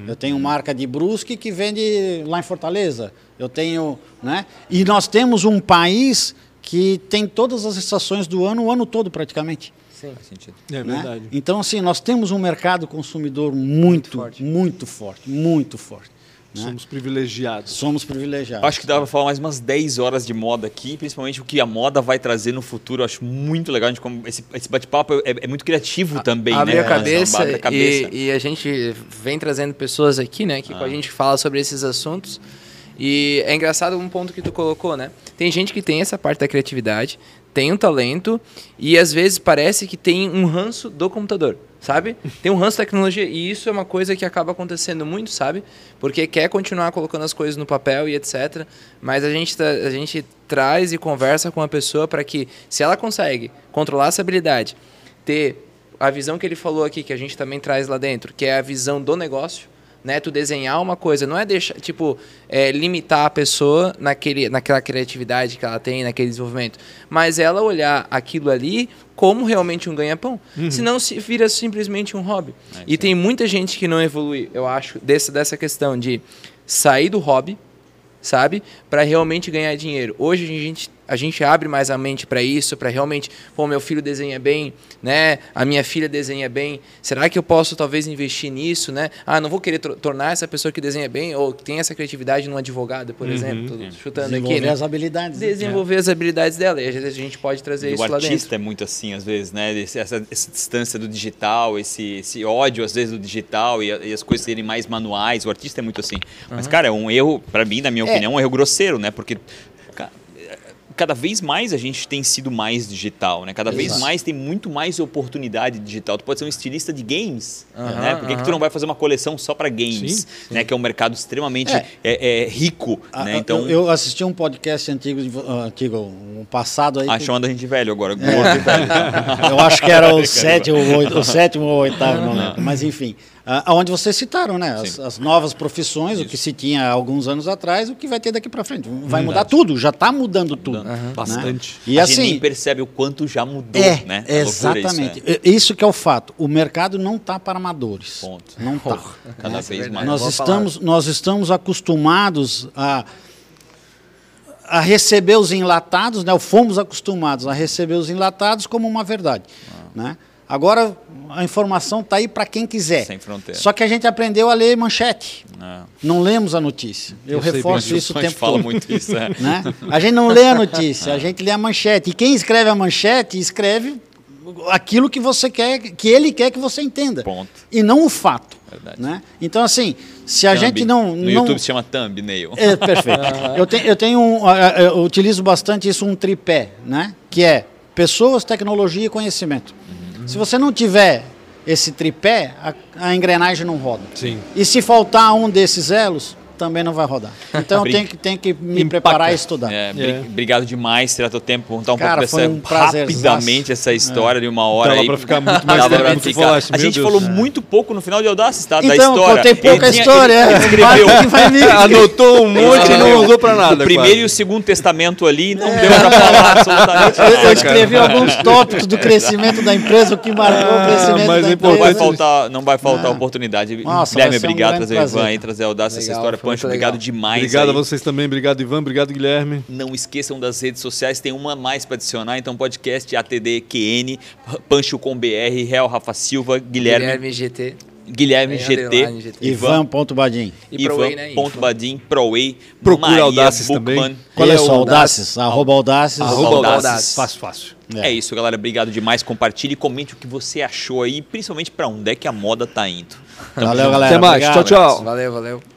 Eu tenho marca de Brusque que vende lá em Fortaleza. Eu tenho, né? E nós temos um país que tem todas as estações do ano, o ano todo praticamente. Sim. Faz sentido. É né? verdade. Então assim, nós temos um mercado consumidor muito, forte. muito forte, muito forte. Né? Somos privilegiados. Somos privilegiados. Acho que dava pra falar mais umas 10 horas de moda aqui, principalmente o que a moda vai trazer no futuro. Eu acho muito legal. A gente, como esse, esse bate-papo é, é muito criativo também, abre né? a cabeça, Abre a cabeça. E, e a gente vem trazendo pessoas aqui, né, que com Ah. a gente fala sobre esses assuntos. E é engraçado um ponto que tu colocou, né? Tem gente que tem essa parte da criatividade, tem um talento e às vezes parece que tem um ranço do computador, sabe? Tem um ranço da tecnologia e isso é uma coisa que acaba acontecendo muito, sabe? Porque quer continuar colocando as coisas no papel e etc. Mas a gente, tá- a gente traz e conversa com a pessoa para que, se ela consegue controlar essa habilidade, ter a visão que ele falou aqui, que a gente também traz lá dentro, que é a visão do negócio, né? Tu desenhar uma coisa, não é deixar, tipo, é, limitar a pessoa naquele, naquela criatividade que ela tem, naquele desenvolvimento, mas ela olhar aquilo ali como realmente um ganha-pão. Senão se vira simplesmente um hobby. É, e tem muita gente que não evolui, eu acho, desse, dessa questão de sair do hobby, sabe? Para realmente ganhar dinheiro. Hoje a gente, a gente abre mais a mente para isso, para realmente, pô, meu filho desenha bem, né? A minha filha desenha bem. Será que eu posso talvez investir nisso, né? Ah, não vou querer tor- tornar essa pessoa que desenha bem ou que tem essa criatividade num advogado, por exemplo, Tô chutando aqui, Desenvolver né? as habilidades. né? Desenvolver as habilidades dela. E às vezes a gente pode trazer E isso o lá dentro. artista é muito assim, às vezes, né? Esse- essa, essa distância do digital, esse, esse ódio, às vezes, do digital e, e as coisas serem mais manuais. O artista é muito assim. Mas, cara, é um erro, pra mim, na minha É. opinião, um erro grosseiro, né? Porque cada vez mais a gente tem sido mais digital, né? Cada vez Exato. mais tem muito mais oportunidade digital. Tu pode ser um estilista de games, Aham, né? Por que, que tu não vai fazer uma coleção só para games, Sim, né? Que é um mercado extremamente É. é, é, rico, Ah, né? Então, eu, eu assisti um podcast antigo, ah, antigo um passado aí. ah, que- chamando a gente velho agora, É. gordo velho. eu acho que era o sétimo, ou oito- o sétimo ou oitavo, não lembro. Mas enfim, ah, aonde vocês citaram, né? As, as novas profissões, o Isso. que se tinha há alguns anos atrás, o que vai ter daqui para frente. Vai mudar tudo, já está mudando tudo. né? Bastante. E a gente nem assim, percebe o quanto já mudou, é, né? É exatamente. Isso, I- Isso que é o fato. O mercado não está para amadores. Ponto. Não está. é. Cada vez verdade. mais. Nós Boa estamos, nós estamos acostumados a, a receber os enlatados, né? fomos acostumados a receber os enlatados como uma verdade. Né? Agora a informação está aí para quem quiser. Sem fronteira. Só que a gente aprendeu a ler manchete. É. Não lemos a notícia. Eu, Eu reforço isso o A gente tempo fala todo. muito isso, é. Né? A gente não lê a notícia, a gente lê a manchete. E quem escreve a manchete, escreve aquilo que você quer, que ele quer que você entenda. Ponto. E não o fato. Verdade. Né? Então, assim, se a Thumb. gente não. No não... YouTube se chama thumbnail. É, perfeito. eu, tenho, eu tenho um, eu utilizo bastante isso, um tripé, né? Que é pessoas, tecnologia e conhecimento. Se você não tiver esse tripé, a, a engrenagem não roda. Sim. E se faltar um desses elos, também não vai rodar. Então Brin- tenho que, tenho que me Empaca. preparar e estudar. É, É. Obrigado demais, tirar teu tempo, contar um Cara, pouco dessa um rapidamente essa história de uma hora Dava aí. pra ficar muito mais Dava tempo do que falaste, A gente Deus. falou muito pouco no final de Audaces, tá? da Então, história. contei pouca Ele tinha- história. ele- ele é. Anotou um monte e não usou pra nada. o primeiro quase. e o segundo testamento ali, não deu pra falar absolutamente Eu, eu nada. escrevi alguns tópicos do crescimento da empresa, o que marcou Ah, o crescimento mas da é empresa. Não vai faltar, não vai faltar Não. oportunidade. Guilherme, obrigado por trazer o Ivan aí, trazer a Audácia, essa história. Pancho, obrigado demais. Obrigado a aí. vocês também. Obrigado, Ivan. Obrigado, Guilherme. Não esqueçam das redes sociais, tem uma a mais para adicionar, então podcast ATDQN, Pancho com BR, Real Rafa Silva, Guilherme, Guilherme GT. Guilherme, Tem GT, GT. Ivan.badim. E Proway, né? Ivan, Badim, Proway, Procura Maria Audaces Buchmann. também. Qual é só? Audaces. Arroba Audaces. Arroba Audaces. Audaces. Fácil, fácil. É. isso, galera. Obrigado demais. Compartilhe e comente o que você achou aí, principalmente para onde é que a moda tá indo. Tamo Valeu, junto. galera. Até mais. Obrigado. Tchau, tchau. Valeu, valeu.